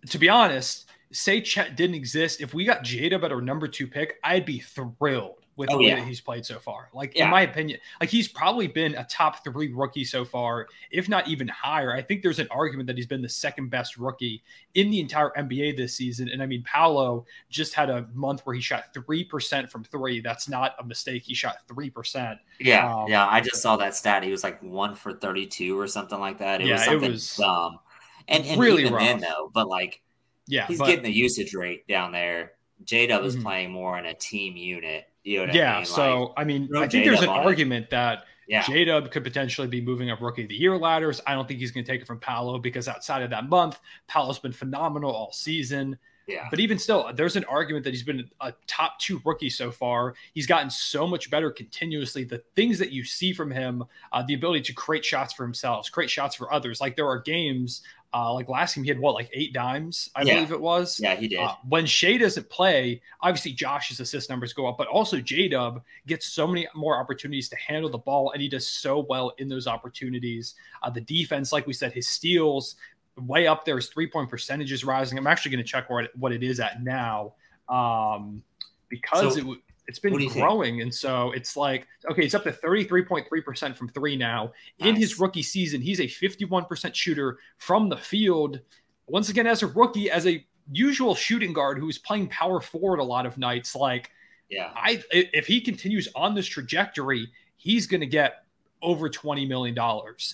to be honest, say Chet didn't exist, if we got Jada at our number two pick, I'd be thrilled with oh, the way yeah. that he's played so far. Like yeah. in my opinion, like he's probably been a top three rookie so far, if not even higher. I think there's an argument that he's been the second best rookie in the entire NBA this season. And I mean, Paolo just had a month where he shot three percent from three. That's not a mistake. He shot three percent. Yeah, um, yeah. I just saw that stat. He was like one for thirty-two or something like that. It yeah, was something it was dumb. And, and really even rough. then though, but like yeah, he's but, getting the usage rate down there. J Dub is mm-hmm. playing more in a team unit. You know yeah. I mean? So like, I mean, I think there's an argument it. that yeah. J Dub could potentially be moving up rookie of the year ladders. I don't think he's going to take it from Paolo because outside of that month, Paolo's been phenomenal all season. Yeah. But even still, there's an argument that he's been a top two rookie so far. He's gotten so much better continuously. The things that you see from him, uh, the ability to create shots for himself, create shots for others. Like there are games uh, like last game, he had what, like eight dimes, I yeah. believe it was. Yeah, he did. Uh, when Shai doesn't play, obviously Josh's assist numbers go up, but also J Dub gets so many more opportunities to handle the ball, and he does so well in those opportunities. Uh, the defense, like we said, his steals way up there. His three point percentage is rising. I'm actually going to check what it, what it is at now um, because so, it it's been growing. Think? And so it's like, okay, it's up to 33.3% from three now. Nice. In his rookie season, he's a 51% shooter from the field. Once again, as a rookie, as a usual shooting guard who's playing power forward a lot of nights, like, yeah, I if he continues on this trajectory, he's going to get over $20 million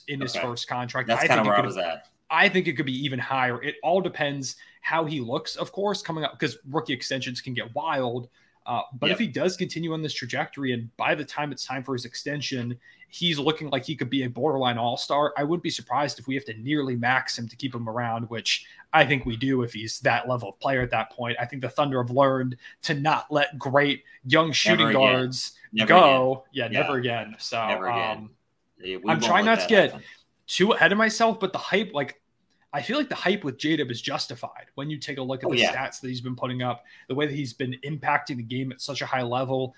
in his okay. first contract. That's kind of where I was at. I think it could be even higher. It all depends how he looks, of course, coming up because rookie extensions can get wild. Uh, but yep. if he does continue on this trajectory, and by the time it's time for his extension, he's looking like he could be a borderline all star, I wouldn't be surprised if we have to nearly max him to keep him around, which I think we do if he's that level of player at that point. I think the Thunder have learned to not let great young shooting guards go. Yeah, yeah, never again. So um, I'm trying not to get happen. too ahead of myself, but the hype, like I feel like the hype with Jadab is justified when you take a look at oh, the yeah. stats that he's been putting up, the way that he's been impacting the game at such a high level.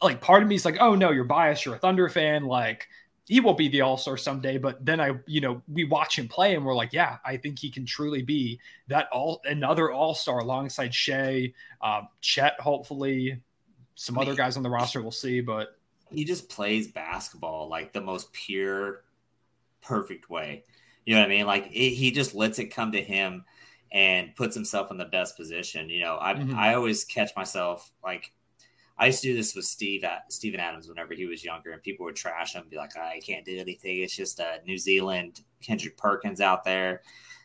Like part of me is like, oh no, you're biased. You're a Thunder fan. Like he will be the All Star someday. But then I, you know, we watch him play and we're like, yeah, I think he can truly be that all another All Star alongside Shai, uh, Chet, hopefully, some other guys on the roster. We'll see, but he just plays basketball like the most pure, perfect way. You know what I mean? Like it, he just lets it come to him and puts himself in the best position. You know, I mm-hmm. I always catch myself like I used to do this with Steve at Steven Adams whenever he was younger, and people would trash him, be like, "I can't do anything. It's just a New Zealand Kendrick Perkins out there,"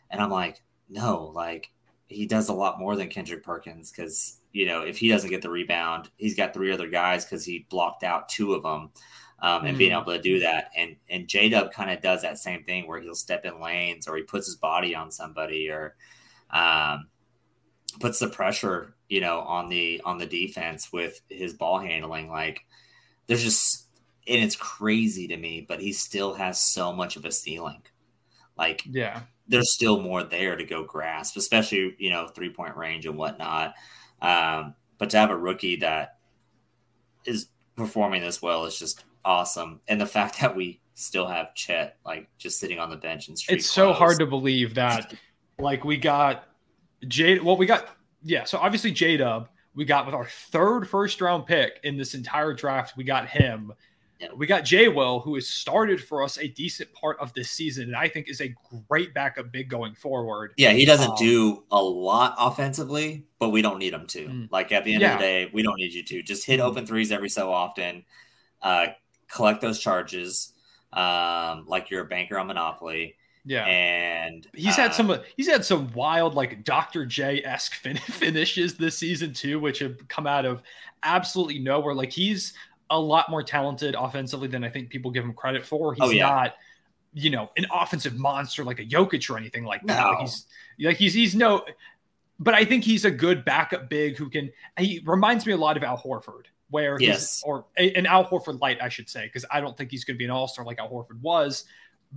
and I'm like, "No, like he does a lot more than Kendrick Perkins because you know if he doesn't get the rebound, he's got three other guys because he blocked out two of them." Um, and mm. being able to do that. And and J Dub kind of does that same thing where he'll step in lanes or he puts his body on somebody or um, puts the pressure, you know, on the on the defense with his ball handling. Like there's just and it's crazy to me, but he still has so much of a ceiling. Like yeah, there's still more there to go grasp, especially you know three point range and whatnot. Um, but to have a rookie that is performing this well is just awesome. And the fact that we still have Chet like just sitting on the bench and it's clothes. so hard to believe that like we got Jade. Well, we got yeah. So obviously J Dub, we got with our third first round pick in this entire draft. We got him. Yeah. We got Jay Will, who has started for us a decent part of this season, and I think is a great backup big going forward. Yeah, he doesn't Um, do a lot offensively, but we don't need him to. Mm. Like at the end Yeah. of the day, we don't need you to. Just hit Mhm. open threes every so often. Uh, collect those charges, um, like you're a banker on Monopoly. Yeah. And He's uh, had some. He's had some wild, like Dr. J esque fin- finishes this season too, which have come out of absolutely nowhere. Like he's a lot more talented offensively than I think people give him credit for. He's Oh, yeah. not, you know, an offensive monster like a Jokic or anything like that. Like he's like he's he's no, but I think he's a good backup big who can. He reminds me a lot of Al Horford, where he's, Yes. or an Al Horford light, I should say, because I don't think he's going to be an all star like Al Horford was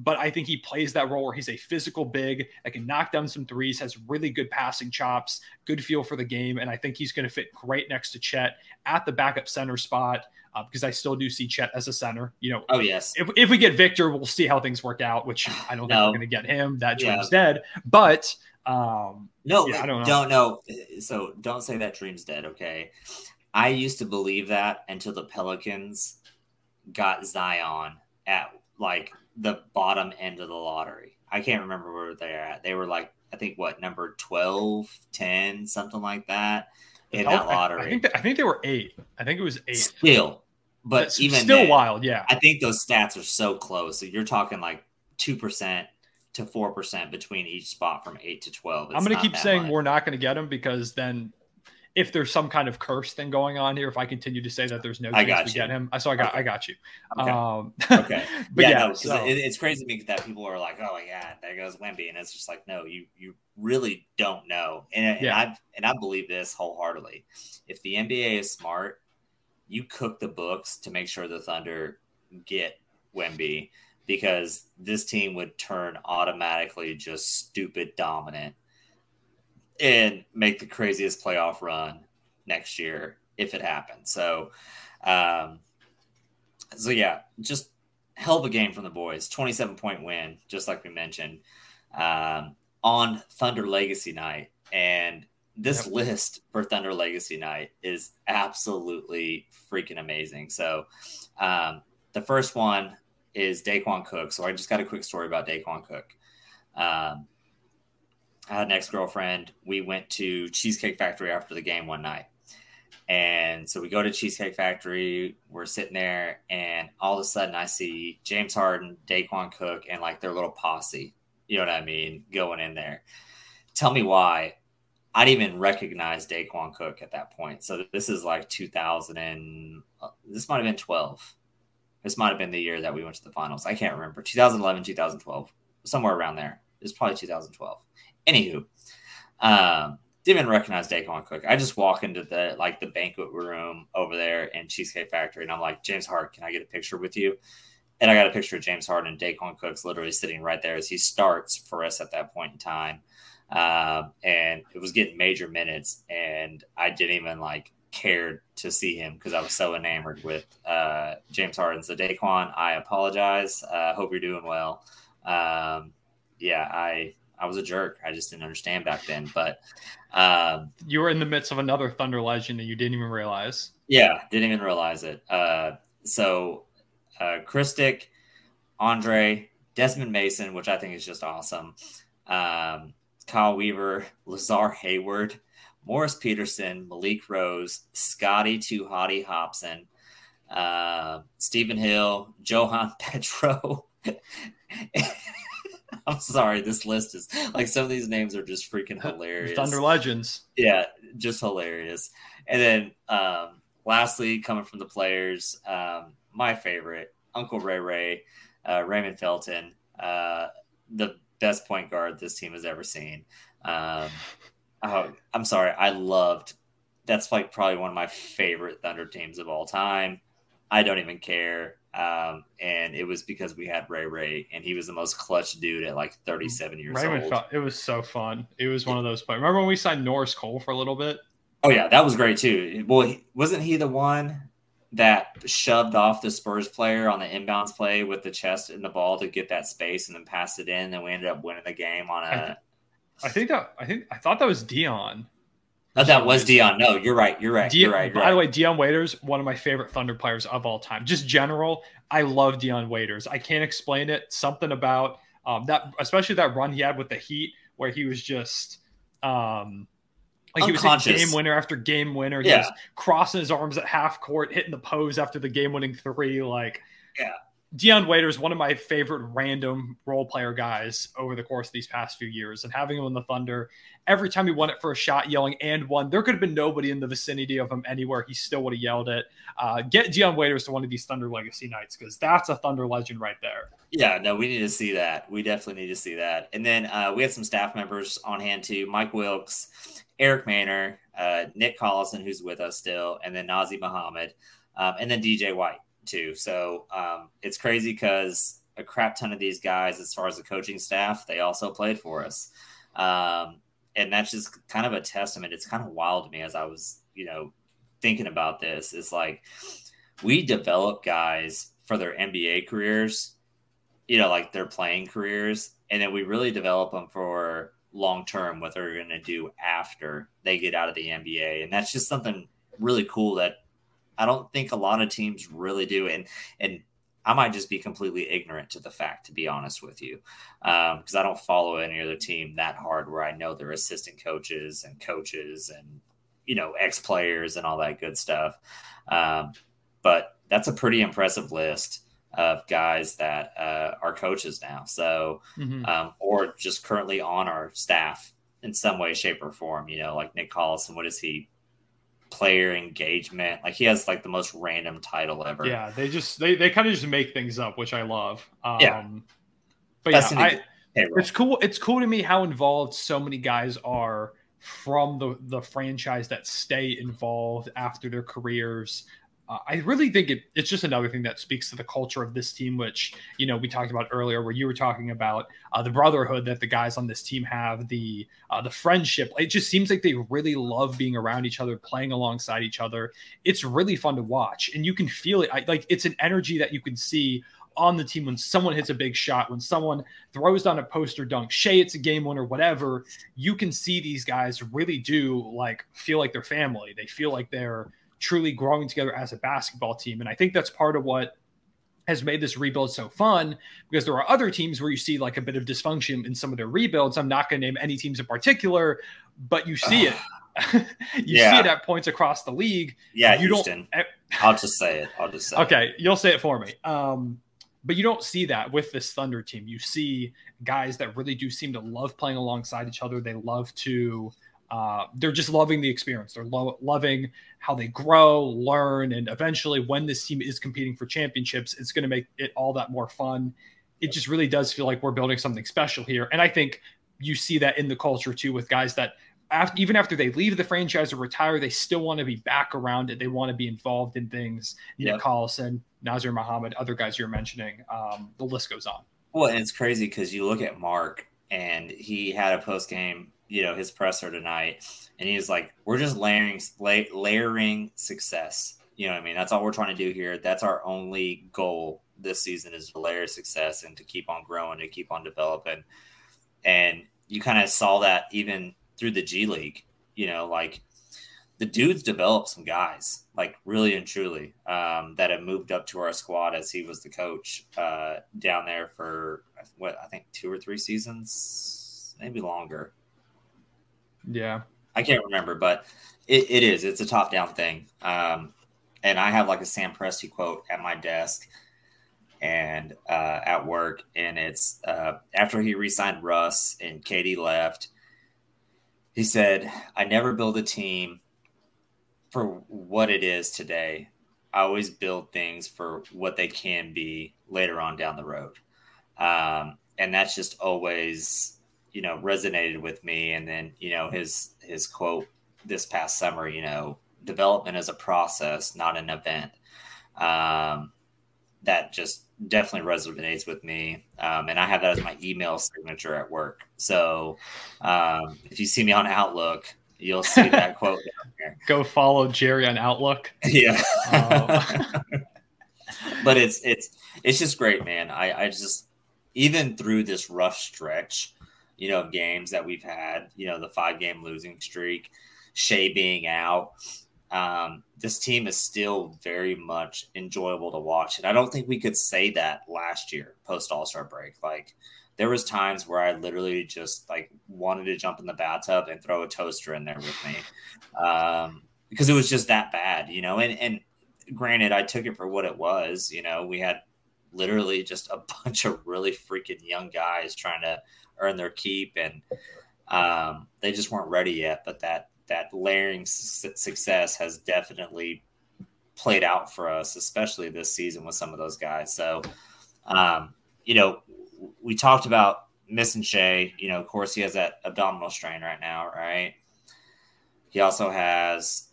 but I think he plays that role where he's a physical big that can knock down some threes, has really good passing chops, good feel for the game, and I think he's going to fit great next to Chet at the backup center spot uh, because I still do see Chet as a center. You know, Oh yes, if, if we get Victor, we'll see how things work out. Which I don't think we're going to get him. That Yeah. dream's dead. But um, no, Yeah, I don't know. don't know. So don't say that dream's dead. Okay, I used to believe that until the Pelicans got Zion at like the bottom end of the lottery. I can't remember where they're at. They were like, I think what number 12, 10, something like that in that lottery. I, think that, I think they were eight. I think it was eight. Still, but That's even still then, wild. Yeah. I think those stats are so close. So you're talking like two percent to four percent between each spot from eight to twelve. I'm going to keep saying much. we're not going to get him because then, if there's some kind of curse thing going on here, if I continue to say that there's no I chance got we you. get him, I so I got Okay. I got you. Okay. Um, Okay. but yeah, yeah, no, so- it, it's crazy to me that people are like, "Oh my god, there goes Wemby," and it's just like, no, you you really don't know, and, and Yeah. I and I believe this wholeheartedly. If the NBA is smart, you cook the books to make sure the Thunder get Wemby because this team would turn automatically just stupid dominant and make the craziest playoff run next year if it happens. So, um, so yeah, just hell of a game from the boys. 27 point win, just like we mentioned, um, on Thunder Legacy night. And this Yep. list for Thunder Legacy night is absolutely freaking amazing. So, um, the first one is Daequan Cook. So I just got a quick story about Daequan Cook. Um, I had an ex girlfriend. We went to Cheesecake Factory after the game one night. And so we go to Cheesecake Factory. We're sitting there, and all of a sudden I see James Harden, Daequan Cook, and like their little posse. You know what I mean? Going in there. Tell me why. I didn't even recognize Daequan Cook at that point. So this is like 2000 and uh, this might have been 12. This might have been the year that we went to the finals. I can't remember. 2011, 2012, somewhere around there. It's probably 2012. Anywho, um, didn't even recognize Daequan Cook. I just walk into the like the banquet room over there in Cheesecake Factory, and I'm like, James Harden, can I get a picture with you? And I got a picture of James Harden and Daequan Cook's literally sitting right there as he starts for us at that point in time. Um, and it was getting major minutes, and I didn't even like care to see him because I was so enamored with uh, James Harden. So Daequan, I apologize. Uh, hope you're doing well. Um, yeah, I I was a jerk. I just didn't understand back then. But um, you were in the midst of another Thunder legend and you didn't even realize. yeah, didn't even realize it. Uh, so uh, Christic, Andre, Desmond Mason, which I think is just awesome. Um, Kyle Weaver, Lazar Hayward, Morris Peterson, Malik Rose, Scotty Too Hottie Hopson, uh, Steven Hill, Johan Petro. I'm sorry, this list is like some of these names are just freaking hilarious. Thunder legends. Yeah, just hilarious. And then um, lastly, coming from the players, um, my favorite, Uncle Ray Ray, uh, Raymond Felton, uh, the best point guard this team has ever seen. Um, oh, I'm sorry, I loved. That's like probably one of my favorite Thunder teams of all time. I don't even care. Um, and it was because we had Ray Ray, and he was the most clutch dude at like 37 years Raymond old. felt it was so fun. It was one of those. Remember when we signed Norris Cole for a little bit? Oh yeah, that was great too. Well, he- wasn't he the one that shoved off the Spurs player on the inbounds play with the chest and the ball to get that space and then passed it in, and we ended up winning the game on a. I think that I think I thought that was Dion. Oh, that was Dion. No, you're right. You're right. Dion, you're right. by You're the right. way, Dion Waiters, one of my favorite Thunder players of all time. Just general, I love Dion Waiters. I can't explain it. Something about um, that, especially that run he had with the Heat, where he was just um, like he was game winner after game winner. He Yeah. was crossing his arms at half court, hitting the pose after the game winning three. Like, Yeah. Dion Waiters, one of my favorite random role player guys over the course of these past few years, and having him in the Thunder, every time he won it for a shot, yelling and one, there could have been nobody in the vicinity of him anywhere. He still would have yelled it. Uh, get Dion Waiters to one of these Thunder Legacy nights because that's a Thunder legend right there. Yeah, no, we need to see that. We definitely need to see that. And then uh, we had some staff members on hand too: Mike Wilks, Eric Maynor, uh, Nick Collison, who's with us still, and then Nazr Mohammed, um, and then DJ White too. So um, it's crazy because a crap ton of these guys, as far as the coaching staff, they also played for us, um, and that's just kind of a testament. It's kind of wild to me as I was, you know, thinking about this. Is like we develop guys for their NBA careers you know, like their playing careers, and then we really develop them for long term what they're going to do after they get out of the NBA, and that's just something really cool that I don't think a lot of teams really do, and and I might just be completely ignorant to the fact, to be honest with you, because I don't follow any other team that hard where I know their assistant coaches and coaches and you know ex players and all that good stuff. Um, but that's a pretty impressive list of guys that uh, are coaches now. So, um, or just currently on our staff in some way, shape, or form. You know, like Nick Collison, what is he? Player engagement. Like he has like the most random title ever. Yeah, they just they, they kind of just make things up, which I love. Um, Yeah. but That's yeah, I, payroll. it's cool. It's cool to me how involved so many guys are from the the franchise that stay involved after their careers. Uh, I really think it, it's just another thing that speaks to the culture of this team, which you know we talked about earlier, where you were talking about uh, the brotherhood that the guys on this team have, the uh, the friendship. It just seems like they really love being around each other, playing alongside each other. It's really fun to watch, and you can feel it. I, like it's an energy that you can see on the team when someone hits a big shot, when someone throws down a poster dunk, Shai, it's a game winner, whatever. You can see these guys really do like feel like they're family. They feel like they're truly growing together as a basketball team. And I think that's part of what has made this rebuild so fun because there are other teams where you see like a bit of dysfunction in some of their rebuilds. I'm not going to name any teams in particular, but you see it. you Yeah. see it at points across the league. yeah, you don't- eh, I'll just say it. I'll just say it. Okay, you'll say it for me. Um, but you don't see that with this Thunder team. You see guys that really do seem to love playing alongside each other. They love to. Uh, they're just loving the experience. They're lo- loving how they grow, learn, and eventually, when this team is competing for championships, it's going to make it all that more fun. It just really does feel like we're building something special here, and I think you see that in the culture too with guys that after, even after they leave the franchise or retire, they still want to be back around it. They want to be involved in things. Nick Collison, Nazr Mohammed, other guys you're mentioning. Um, the list goes on. Well, and it's crazy because you look at Mark and he had a post game, you know, his presser tonight, and he was like, "We're just layering la- layering success." You know what I mean? That's all we're trying to do here. That's our only goal this season is to layer success and to keep on growing, and to keep on developing. And you kind of saw that even through the G League. You know, like the dudes developed some guys, like really and truly, um, that have moved up to our squad as he was the coach uh, down there for what I think two or three seasons, maybe longer. Yeah. I can't remember, but it, it is. It's a top down thing. Um, and I have like a Sam Presti quote at my desk and uh, at work. And it's uh, after he re signed Russ and KD left, he said, I never build a team for what it is today. I always build things for what they can be later on down the road. Um, and that's just always you know resonated with me. And then you know his his quote this past summer you know development is a process not an event. Um, that just definitely resonates with me. Um, and i have that as my email signature at work. So um, if you see me on outlook you'll see that quote Go follow Jerry on Outlook. yeah. Oh. but it's it's it's just great man. I i just even through this rough stretch you know of games that we've had you know the five game losing streak Shai being out, um, this team is still very much enjoyable to watch. And I don't think we could say that last year post All Star break. Like there was times where I literally just like wanted to jump in the bathtub and throw a toaster in there with me. Um, because it was just that bad, you know, and, and granted, I took it for what it was. You know, we had literally just a bunch of really freaking young guys trying to earn their keep, and um, they just weren't ready yet. But that that layering su- success has definitely played out for us, especially this season with some of those guys. So, um, you know, we talked about missing Shai. You know, of course, he has that abdominal strain right now, right? He also has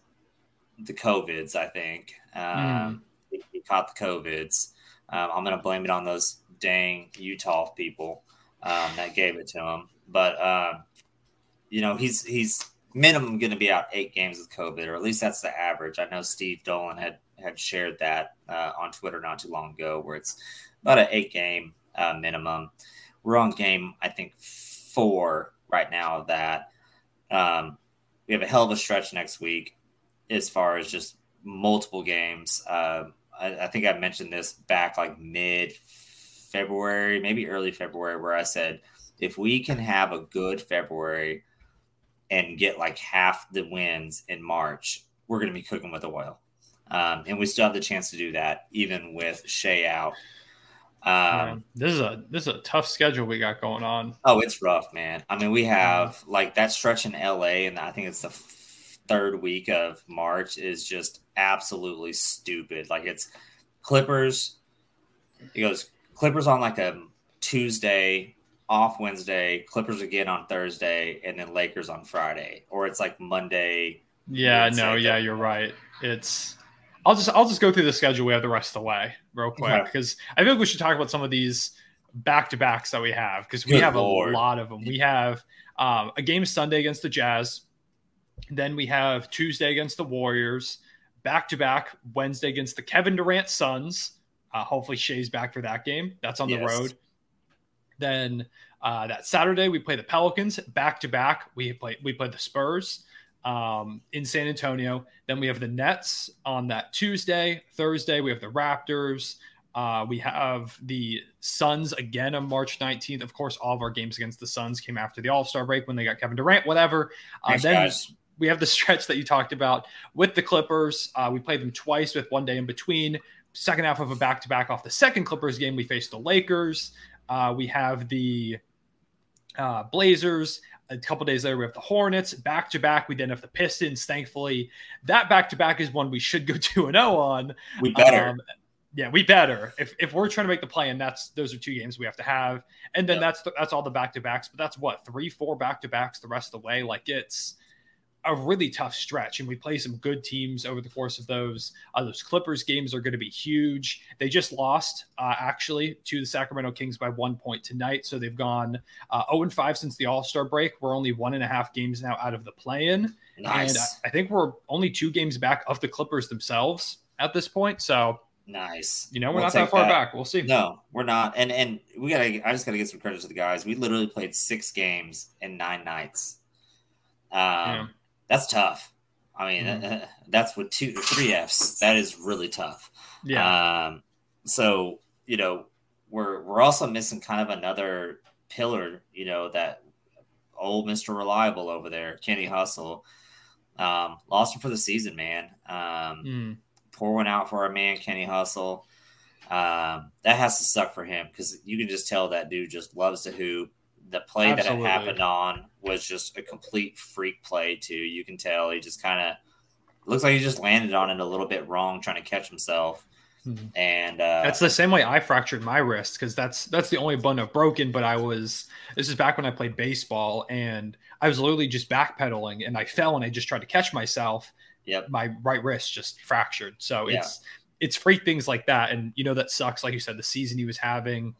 the COVIDs, I think. Um, mm. he, he, caught the COVIDs. Um, I'm going to blame it on those dang Utah people um, that gave it to him. But um, you know, he's he's minimum going to be out eight games with COVID, or at least that's the average. I know Steve Dolan had had shared that uh, on Twitter not too long ago, where it's about an eight game uh, minimum. We're on game, I think, four right now of that. Um, we have a hell of a stretch next week as far as just multiple games. Uh, I, I, think I mentioned this back like mid February, maybe early February, where I said if we can have a good February and get like half the wins in March, we're going to be cooking with oil. Um, and we still have the chance to do that, even with Shai out. Um, this is a this is a tough schedule we got going on. Oh, it's rough, man. I mean, we have like that stretch in LA, and I think it's the third week of March is just absolutely stupid. Like it's Clippers. It goes Clippers on like a Tuesday, off Wednesday, Clippers again on Thursday, and then Lakers on Friday. Or it's like Monday. Yeah, Wednesday, no, yeah, you're right. It's I'll just I'll just go through the schedule we have the rest of the way real quick because I feel like we should talk about some of these back to backs that we have because we Good have Lord. a lot of them. We have um, a game Sunday against the Jazz. Then we have Tuesday against the Warriors, back to back Wednesday against the Kevin Durant Suns. Uh, hopefully, Shai's back for that game. That's on yes. the road. Then uh, that Saturday we play the Pelicans back to back. We play we play the Spurs um, in San Antonio. Then we have the Nets on that Tuesday. Thursday we have the Raptors. Uh, we have the Suns again on March 19th. Of course, all of our games against the Suns came after the All Star break when they got Kevin Durant. Whatever. Uh, Thanks, then guys we have the stretch that you talked about with the Clippers. Uh, we played them twice with one day in between. Second half of a back to back off the second Clippers game, we faced the Lakers. Uh, we have the uh, Blazers. A couple days later, we have the Hornets. Back to back, we then have the Pistons. Thankfully, that back to back is one we should go 2 and 0 on. We better. Um, yeah, we better. If, if we're trying to make the play, and that's those are two games we have to have, and then that's the, that's all the back to backs. But that's what three, four back to backs the rest of the way. Like it's a really tough stretch, and we play some good teams over the course of those. Uh, those Clippers games are going to be huge. They just lost uh, actually to the Sacramento Kings by one point tonight, so they've gone uh, 0 and 5 since the All Star break. We're only one and a half games now out of the play-in, nice. and I, I think we're only two games back of the Clippers themselves at this point. So Nice. You know, we're we'll not that far that. back. We'll see. No, we're not. And and we gotta I just gotta get some credit to the guys. We literally played six games in nine nights. Um yeah that's tough. I mean, mm-hmm. that's with two, three Fs. That is really tough. Yeah. Um, so you know, we're we're also missing kind of another pillar. You know, that old Mister Reliable over there, Kenny Hustle, um, lost him for the season, man. Um, mm. Pour one out for our man Kenny Hustle. Um, that has to suck for him because you can just tell that dude just loves to hoop the play Absolutely. that it happened on was just a complete freak play too. You can tell he just kind of looks like he just landed on it a little bit wrong, trying to catch himself. Mm-hmm. And uh, that's the same way I fractured my wrist because that's that's the only bone I've broken. But I was this is back when I played baseball and I was literally just backpedaling and I fell and I just tried to catch myself. Yep. My right wrist just fractured. So yeah. it's it's freak things like that. And you know that sucks. Like you said, the season he was having,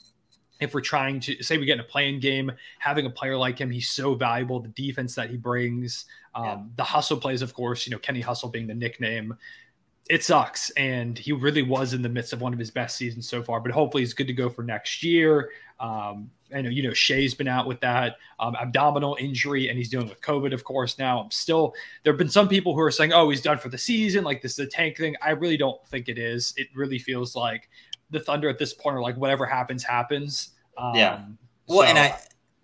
if we're trying to say we get in a play-in game, having a player like him, he's so valuable. The defense that he brings, um, yeah. the hustle plays, of course, you know, Kenny Hustle being the nickname. it sucks. And he really was in the midst of one of his best seasons so far, but hopefully he's good to go for next year. Um, I know, you know, Shai's been out with that um, abdominal injury and he's dealing with COVID, of course. Now, I'm still, there have been some people who are saying, oh, he's done for the season. Like this is a tank thing. I really don't think it is. It really feels like the Thunder at this point are like, whatever happens, happens. Um, Yeah. Well, so- and I,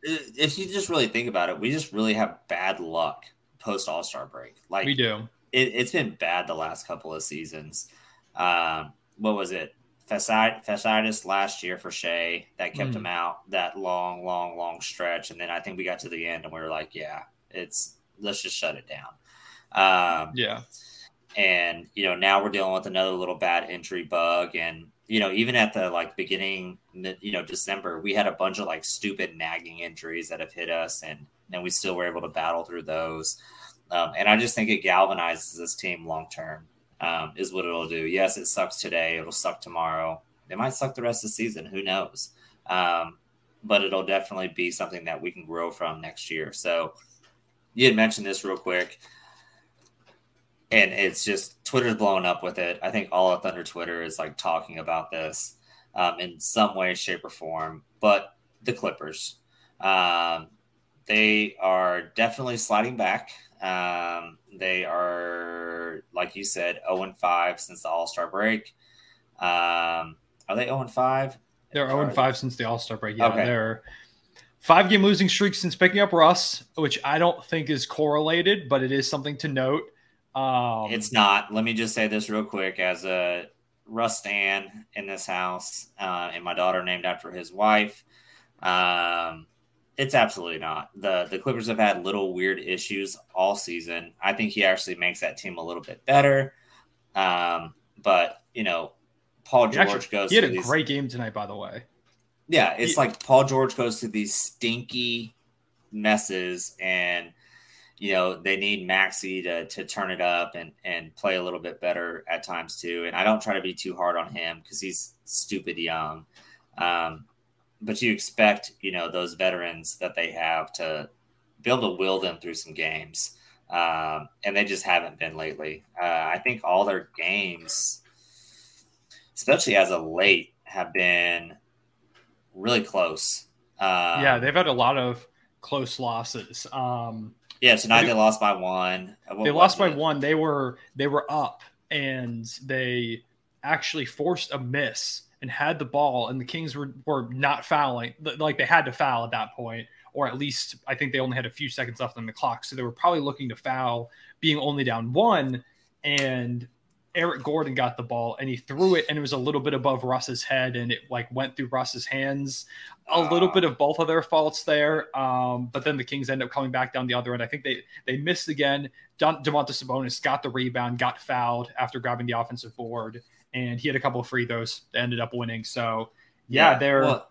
if you just really think about it, we just really have bad luck post All Star break. Like we do. it, it's been bad the last couple of seasons. Um, what was it? Fasci- Fasciitis last year for Shai that kept Mm. him out that long, long, long stretch, and then I think we got to the end and we were like, yeah, it's let's just shut it down. Um, Yeah. and you know now we're dealing with another little bad injury bug and you know even at the like beginning you know december we had a bunch of like stupid nagging injuries that have hit us and and we still were able to battle through those. Um, and i just think it galvanizes this team long term um, is what it'll do. Yes it sucks today. It'll suck tomorrow. It might suck the rest of the season. Who knows? Um, but it'll definitely be something that we can grow from next year. So you had mentioned this real quick and it's just Twitter's blowing up with it. I think all of Thunder Twitter is like talking about this um, in some way, shape, or form. But the Clippers, um, they are definitely sliding back. Um, they are, like you said, zero and five since the All Star break. Um, are they zero and five? They're 0 5 since the All Star break. Yeah, Okay. they're five game losing streak since picking up Russ, which I don't think is correlated, but it is something to note. Um, It's not. Let me just say this real quick as a Russ Stan in this house, uh, and my daughter named after his wife. Um, it's absolutely not. the The Clippers have had little weird issues all season. I think he actually makes that team a little bit better. Um, but you know, Paul George actually- goes. he had a these- great game tonight, by the way. yeah, it's He- like Paul George goes to these stinky messes, and you know they need Maxi to to turn it up and and play a little bit better at times too. And I don't try to be too hard on him because he's stupid young. Um, but you expect you know those veterans that they have to be able to will them through some games, um, and they just haven't been lately. Uh, I think all their games, especially as of late, have been really close. Um, yeah, they've had a lot of close losses. Um, yeah. Tonight they- they lost by one. They lost by it? one. They were they were up and they actually forced a miss and had the ball and the Kings were were not fouling like they had to foul at that point or at least I think they only had a few seconds left on the clock so they were probably looking to foul being only down one and Eric Gordon got the ball and he threw it and it was a little bit above Russ's head and it like went through Russ's hands. A little Ah. bit of both of their faults there, um, but then the Kings end up coming back down the other end. I think they they missed again. Don, Domantas Sabonis got the rebound, got fouled after grabbing the offensive board, and he had a couple of free throws that ended up winning. So yeah, they're well,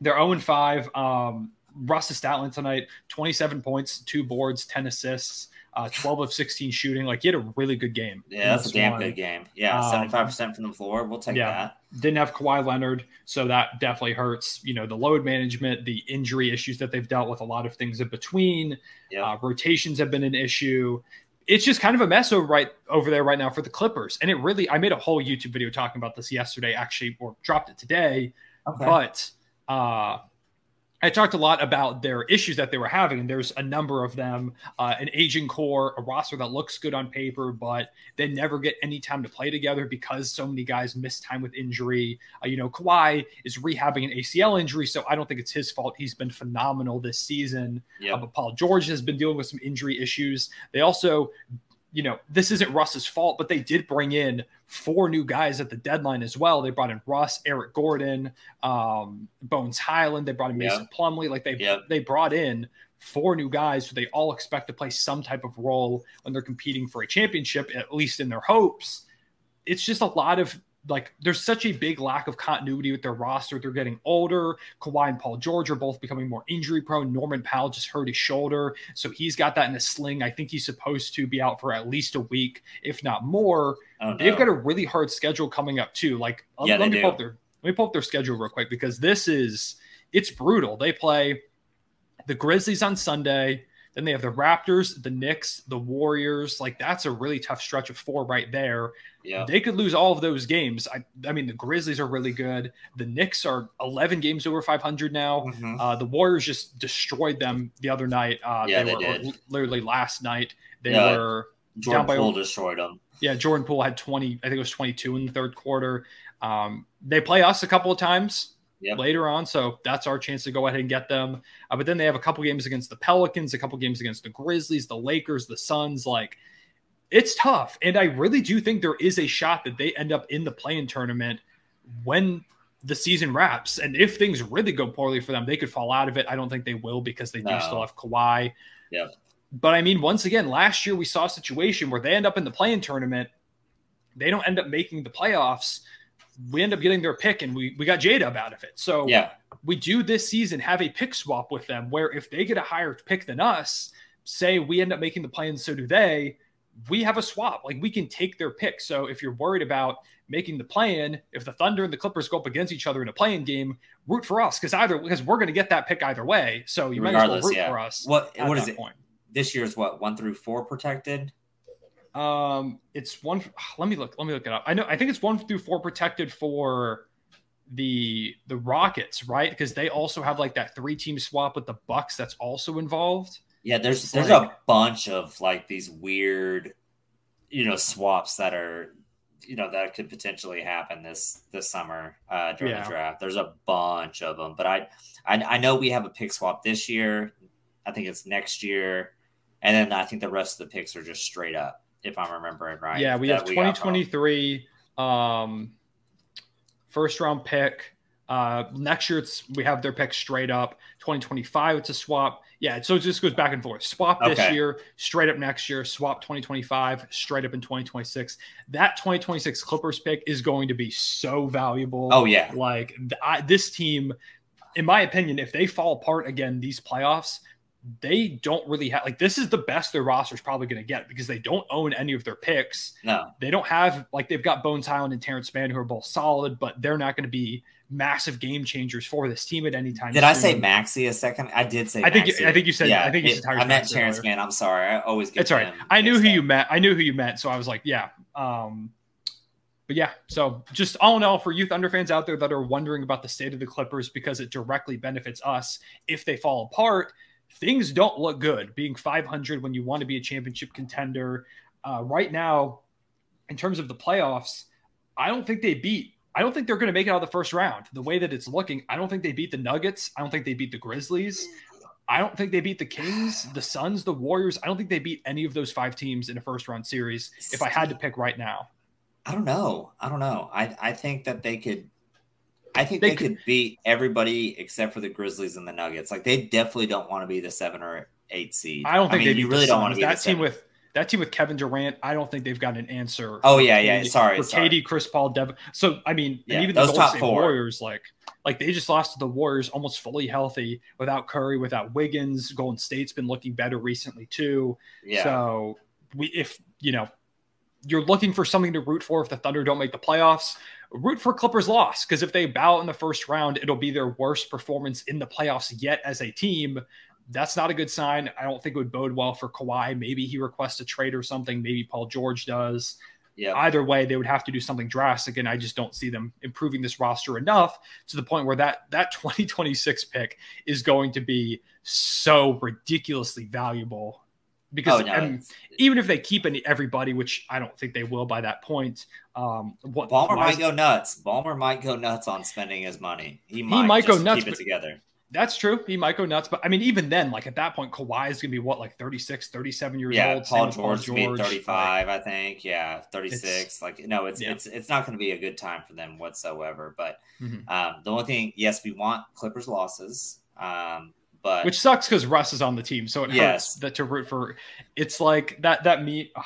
they're 0 5. Um, Russ's stat line tonight 27 points, two boards, 10 assists, uh, 12 of 16 shooting. Like he had a really good game. yeah, that's a damn one. good game. Yeah, Um, seventy five percent from the floor. We'll take yeah. that. Didn't have Kawhi Leonard, so that definitely hurts. You know, the load management, the injury issues that they've dealt with, a lot of things in between. Yeah. Uh, rotations have been an issue. It's just kind of a mess over right over there right now for the Clippers. And it really, I made a whole YouTube video talking about this yesterday, actually, or dropped it today. Okay. But uh, I talked a lot about their issues that they were having, and there's a number of them. Uh, an aging core, a roster that looks good on paper, but they never get any time to play together because so many guys miss time with injury. Uh, you know, Kawhi is rehabbing an ACL injury, so I don't think it's his fault. He's been phenomenal this season. yeah. Uh, but Paul George has been dealing with some injury issues. They also, you know, this isn't Russ's fault, but they did bring in four new guys at the deadline as well. They brought in Russ, Eric Gordon, um, Bones Hyland. They brought in. Mason Plumlee. Like they Yep. they brought in four new guys who they all expect to play some type of role when they're competing for a championship, at least in their hopes. It's just a lot of like there's such a big lack of continuity with their roster. They're getting older. Kawhi and Paul George are both becoming more injury prone. Norman Powell just hurt his shoulder, so he's got that in a sling. I think he's supposed to be out for at least a week, if not more. Oh. They've got a really hard schedule coming up too. Like Yeah, let me pull up their let me pull up their schedule real quick because this is it's brutal. They play the Grizzlies on Sunday, Then they have the Raptors, the Knicks, the Warriors. Like that's a really tough stretch of four right there. Yeah. They could lose all of those games. I, I mean, the Grizzlies are really good. The Knicks are 11 games over 500 now. Mhm. Uh, the Warriors just destroyed them the other night. Uh, Yeah, they, they were did. literally last night. They Yeah. were Jordan down by Poole destroyed them. yeah, Jordan Poole had 20, I think it was 22 in the third quarter. Um, they play us a couple of times Later on, so that's our chance to go ahead and get them. Uh, but then they have a couple games against the Pelicans, a couple games against the Grizzlies, the Lakers, the Suns. Like, it's tough. And I really do think there is a shot that they end up in the play-in tournament when the season wraps. And if things really go poorly for them, they could fall out of it. I don't think they will because they do No. still have Kawhi. Yep. But I mean, once again, last year we saw a situation where they end up in the play-in tournament. They don't end up making the playoffs. We end up getting their pick and we, we got J Dub out of it. So Yeah. we do this season have a pick swap with them where if they get a higher pick than us, say we end up making the play and so do they, we have a swap. Like we can take their pick. So if you're worried about making the play in, if the Thunder and the Clippers go up against each other in a play-in game, root for us because either because we're going to get that pick either way. So you might as well Regardless, root yeah. for us. What what is it? Point. This year's what one through four protected. Um, it's one. Let me look. Let me look it up. I know. I think it's one through four protected for the the Rockets, right? Because they also have like that three team swap with the Bucks that's also involved. Yeah, there's there's like- a bunch of like these weird, you know, swaps that are, you know, that could potentially happen this this summer uh, during Yeah. the draft. There's a bunch of them, but I, I I know we have a pick swap this year. I think it's next year, and then I think the rest of the picks are just straight up, if I'm remembering right. yeah, we have from- 2023 um, first round pick. Uh, next year, it's we have their pick straight up. 2025, it's a swap. Yeah, so it just goes back and forth. Swap this Okay. year, straight up next year. Swap 2025, straight up in 2026. That 2026 Clippers pick is going to be so valuable. Oh yeah, Like I, this team, in my opinion, if they fall apart again these playoffs, they don't really have like this is the best their roster is probably going to get because they don't own any of their picks. no, They don't have like they've got Bones Hyland and Terrence Mann who are both solid, but they're not going to be massive game changers for this team at any time. did I say. Maxi a second? I did say. I think you- I think you said- Yeah, I think you said Tyrese I meant Terrence. Mann. I'm sorry. I always get. It's all right. I knew who up. you meant. I knew who you meant. So I was like, yeah. Um, but yeah, so just all in all, for you Thunder fans out there that are wondering about the state of the Clippers because it directly benefits us if they fall apart, things don't look good. Being 500 when you want to be a championship contender uh, right now, in terms of the playoffs, I don't think they beat. I don't think they're going to make it out of the first round. The way that it's looking, I don't think they beat the Nuggets. I don't think they beat the Grizzlies. I don't think they beat the Kings, the Suns, the Warriors. I don't think they beat any of those five teams in a first round series if I had to pick right now. I don't know. I don't know. I I think that they could. I think They they, could- could, beat everybody except for the Grizzlies and the Nuggets. Like they definitely don't want to be the seven or eight seed. I don't think mean, they you really the don't want to be that team with that team with Kevin Durant. I don't think they've got an answer. Oh yeah, yeah. KD Sorry, for sorry. KD, Chris Paul, Devin. So I mean, Yeah, and even the those Golden top State four. Warriors, like like they just lost to the Warriors almost fully healthy without Curry, without Wiggins. Golden State's been looking better recently too. Yeah, So we, if you know, you're looking for something to root for if the Thunder don't make the playoffs, root for Clippers loss because if they bow in the first round, it'll be their worst performance in the playoffs yet as a team. That's not a good sign. I don't think it would bode well for Kawhi. Maybe he requests a trade or something. Maybe Paul George does. yeah. Either way, they would have to do something drastic, and I just don't see them improving this roster enough to the point where that that 2026 pick is going to be so ridiculously valuable. Because Oh, no, even if they keep any, everybody, which I don't think they will by that point, um, what Ballmer might go nuts. Ballmer might go nuts on spending his money. He might, might go nuts, Keep it together. That's true. He might go nuts, but I mean, even then, like at that point, Kawhi is going to be what, like 36, 37 years Yeah, old. Paul George, be like- 35, I think. Yeah, 36. Like no, it's yeah. it's it's not going to be a good time for them whatsoever. But Mhm. um, the only thing, yes, we want Clippers losses. Um, but which sucks because Russ is on the team, so it hurts that to root for. It's like that that meet. ugh.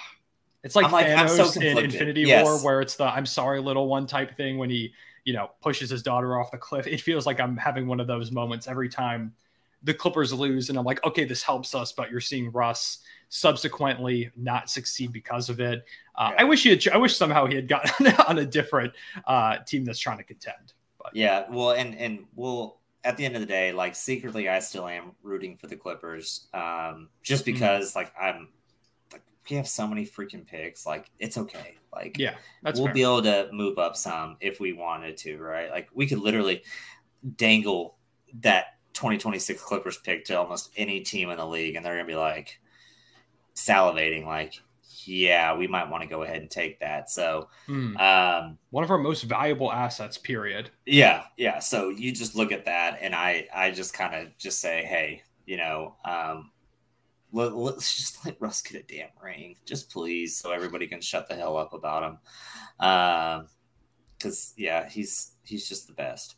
It's like like- Thanos so in. Infinity Yes. War, where it's the "I'm sorry, little one" type thing when he, you know, pushes his daughter off the cliff. It feels like I'm having one of those moments every time the Clippers lose, and I'm like, okay, this helps us, but you're seeing Russ subsequently not succeed because of it. Uh, Yeah. I wish he had. I wish somehow he had gotten on a different uh, team that's trying to contend. But yeah, well, and and we'll at the end of the day, like secretly, I still am rooting for the Clippers, um, just because like I'm like we have so many freaking picks. Like it's okay. Like Yeah, that's we'll fair. be able to move up some if we wanted to, right? Like we could literally dangle that 2026 Clippers pick to almost any team in the league, and they're gonna be like salivating, like, yeah, we might want to go ahead and take that. So, Hmm. um, One of our most valuable assets. Period. yeah, yeah. So you just look at that, and I, I just kind of just say, hey, you know, um, let, let's just let Russ get a damn ring, just please, so everybody can shut the hell up about him. Um, because yeah, he's he's just the best.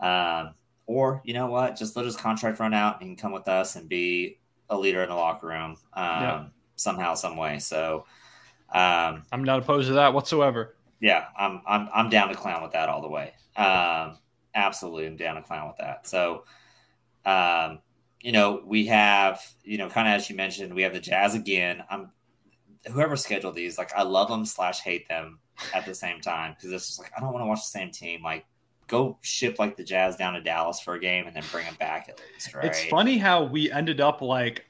Um, or you know what, just let his contract run out and come with us and be a leader in the locker room, um, Yeah. Somehow, some way. So, um, I'm not opposed to that whatsoever. yeah, I'm I'm I'm down to clown with that all the way. Um, absolutely, I'm down to clown with that. So, um, you know, we have you know, kind of as you mentioned, we have the Jazz again. I'm whoever scheduled these, like I love them slash hate them at the same time because it's just like I don't want to watch the same team. Like, go ship like the Jazz down to Dallas for a game and then bring them back at least, right? It's funny how we ended up like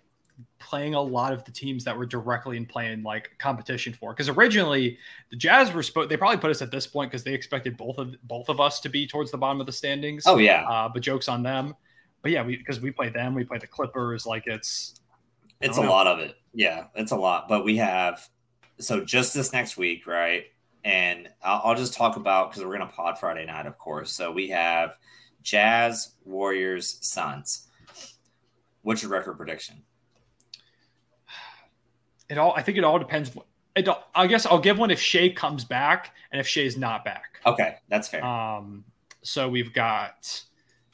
playing a lot of the teams that were directly in playing like competition for. Because originally the Jazz were supposed they probably put us at this point because they expected both of both of us to be towards the bottom of the standings. Oh yeah, Uh, but jokes on them. But yeah, we because we play them, we play the Clippers. Like it's It's a know. lot of it. Yeah, it's a lot. But we have so just this next week, right? And I'll, I'll just talk about because we're gonna pod Friday night, of course. So we have Jazz, Warriors, Suns. What's your record prediction? It all. I think it all depends. It, I guess I'll give one if Shai comes back and if Shai's not back. Okay, that's fair. Um, so we've got,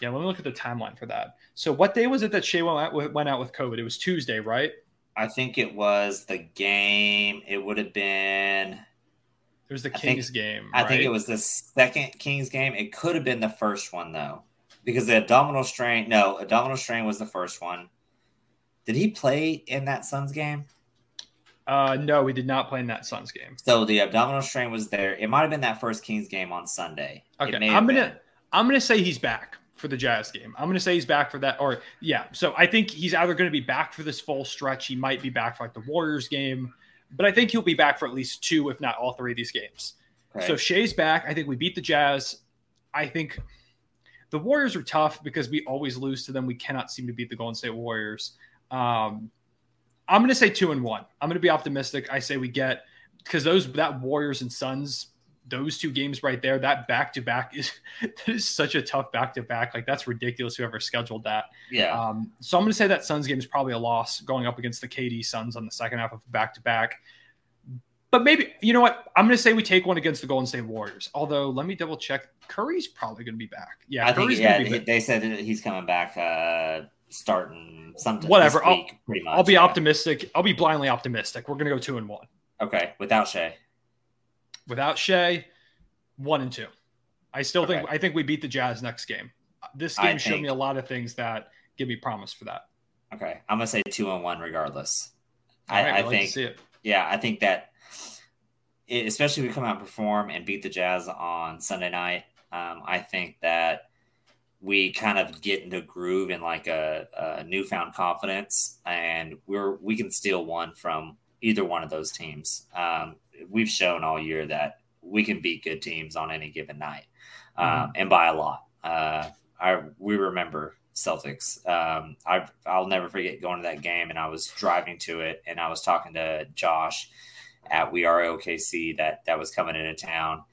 yeah, let me look at the timeline for that. So what day was it that Shai went out with, went out with COVID? It was Tuesday, right? I think it was the game. It would have been. It was the I think- Kings game. I think it was the second Kings game. It could have been the first one though, because the abdominal strain. No, abdominal strain was the first one. Did he play in that Suns game? Uh, no, we did not play in that Suns game. So the abdominal strain was there. It might have been that first Kings game on Sunday. Okay, I'm gonna been. I'm gonna say he's back for the Jazz game. I'm gonna say he's back for that, or yeah. So I think he's either gonna be back for this full stretch. He might be back for like the Warriors game, but I think he'll be back for at least two, if not all three of these games. Okay. So if Shai's back, I think we beat the Jazz. I think the Warriors are tough because we always lose to them. We cannot seem to beat the Golden State Warriors. Um, I'm going to say two and one. I'm going to be optimistic. I say we get because those that Warriors and Suns, those two games right there, that back to back is that is such a tough back to back. Like that's ridiculous. Whoever scheduled that. yeah, Um, so I'm going to say that Suns game is probably a loss going up against the KD Suns on the second half of back to back. But maybe you know what? I'm going to say we take one against the Golden State Warriors. Although let me double check. Curry's probably going to be back. Yeah, I think yeah. be they- They said that he's coming back, uh, starting something. Whatever, I'll- week, much. I'll be yeah. optimistic. I'll be blindly optimistic. We're to go two and one Okay, without Shai. without Shai. One and two. I still think Okay. I think we beat the Jazz next game. This I game showed think- me a lot of things that give me promise for that. Okay, I'm gonna say two and one regardless. I, right, I like think it. yeah, I think that it, especially if we come out and perform and beat the Jazz on Sunday night, um, I think that we kind of get into groove in like a, a newfound confidence, and we're we can steal one from either one of those teams. Um, we've shown all year that we can beat good teams on any given night, um, and by a lot. Uh, I we remember Celtics. Um, I I'll never forget going to that game, and I was driving to it, and I was talking to Josh at We Are OKC that that was coming into town,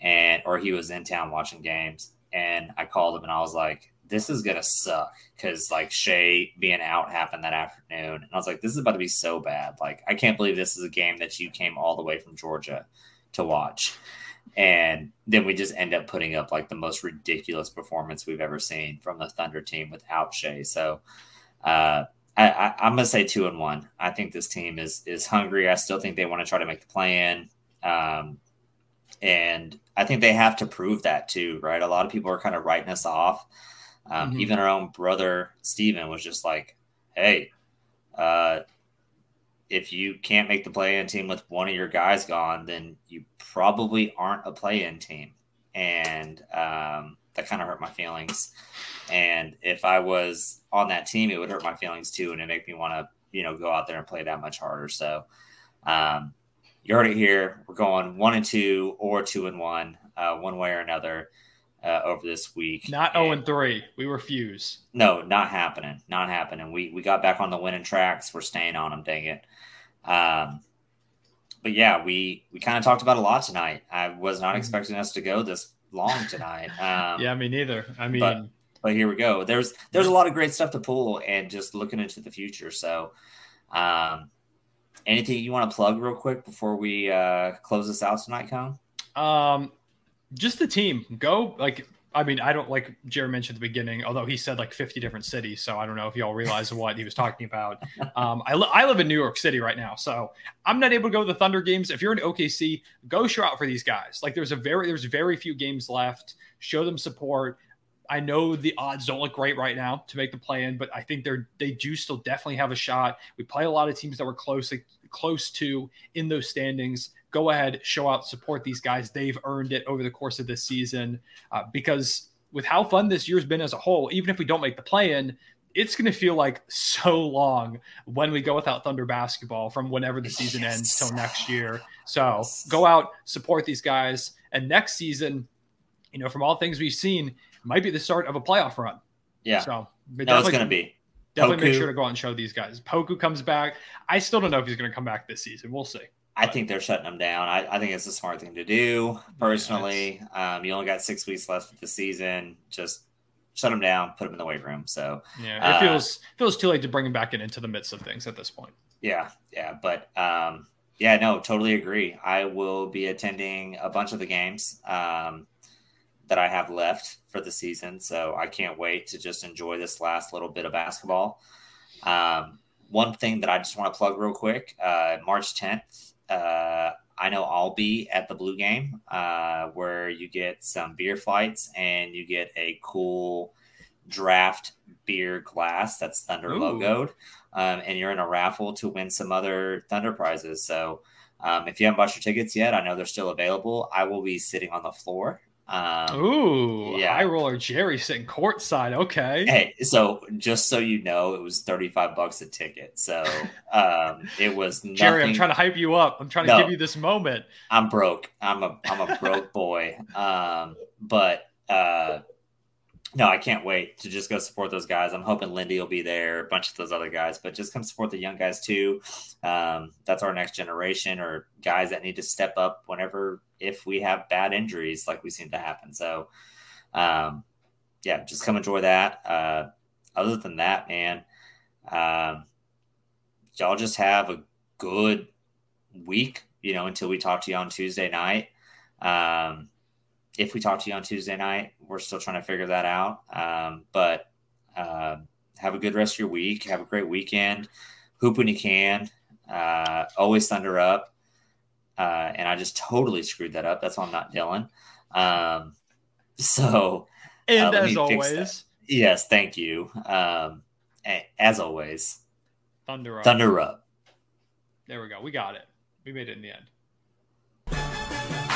and or he was in town watching games, and I called him and I was like, "This is gonna suck," because like Shai being out happened that afternoon, and I was like, "This is about to be so bad. Like I can't believe this is a game that you came all the way from Georgia to watch." And then we just end up putting up like the most ridiculous performance we've ever seen from the Thunder team without Shai. So uh, I, I, I'm gonna say two and one. I think this team is is hungry. I still think they want to try to make the play in, um, and I think they have to prove that too. Right? A lot of people are kind of writing us off. Um, Mhm. Even our own brother Steven was just like, "Hey, uh, if you can't make the play-in team with one of your guys gone, then you probably aren't a play-in team." And um, that kind of hurt my feelings. And if I was on that team, it would hurt my feelings too, and it make me want to you know go out there and play that much harder. So um, you heard it here. We're going one and two or two and one, uh, one way or another. Uh, over this week, not zero and three. We refuse. No, not happening. Not happening. We we got back on the winning tracks. We're staying on them. Dang it. Um, but yeah, we we kind of talked about a lot tonight. I was not Mhm. expecting us to go this long tonight. Um, Yeah, me neither. I mean, but- but here we go. There's there's a lot of great stuff to pull, and just looking into the future. So, um, anything you want to plug real quick before we uh, close this out tonight, Cone? Um, just the team. Go like I mean, I don't like Jared mentioned at the beginning, although he said like 50 different cities. So I don't know if y'all realize what he was talking about. Um, I, li- I live in New York City right now, so I'm not able to go to the Thunder games. If you're in OKC, go show out for these guys. Like there's a very there's very few games left. Show them support. I know the odds don't look great right now to make the play in, but I think they're they do still definitely have a shot. We play a lot of teams that were close close to in those standings. Go ahead, show out, support these guys. They've earned it over the course of this season uh, because with how fun this year's been as a whole, even if we don't make the play in, it's going to feel like so long when we go without Thunder basketball from whenever the season Yes. ends till next year. So go out, support these guys, and next season, you know, from all things we've seen, might be the start of a playoff run. Yeah, So but no, it's definitely- going to be. Definitely make sure to go out and show these guys. Poku comes back. I still don't know if he's going to come back this season. We'll see. I think they're shutting them down. I, I think it's a smart thing to do. Personally, um, you only got six weeks left of the season. Just shut them down, put them in the weight room. So Yeah, Uh, it feels feels too late to bring him back in into the midst of things at this point. Yeah, yeah, but um, yeah, no, totally agree. I will be attending a bunch of the games um, that I have left for the season, so I can't wait to just enjoy this last little bit of basketball. Um, one thing that I just want to plug real quick: uh, March 10th, uh, I know I'll be at the Blue Game, uh, where you get some beer flights and you get a cool draft beer glass that's Thunder Ooh. logoed um, and you're in a raffle to win some other Thunder prizes. So um, if you haven't bought your tickets yet, I know they're still available. I will be sitting on the floor. Um, Ooh, yeah. high roller Jerry sitting courtside. Okay. Hey, so just so you know, it was 35 bucks a ticket. So um, it was nothing. Jerry, I'm trying to hype you up. I'm trying to give you this moment. I'm broke. I'm a I'm a broke boy. Um, but uh, no, I can't wait to just go support those guys. I'm hoping Lindy will be there, a bunch of those other guys, but just come support the young guys too. Um, that's our next generation or guys that need to step up whenever if we have bad injuries like we seem to happen. So um, yeah, just come enjoy that. Uh, other than that, man, um, y'all just have a good week, you know, until we talk to you on Tuesday night. Um, if we talk to you on Tuesday night, we're still trying to figure that out. Um, but uh, have a good rest of your week. Have a great weekend. Hoop when you can. Uh, always thunder up. Uh, and I just totally screwed that up. That's why I'm not Dylan. Um, so And Uh, as always, yes, thank you. Um, as always, Thunder up. thunder up. There we go. We got it. We made it in the end.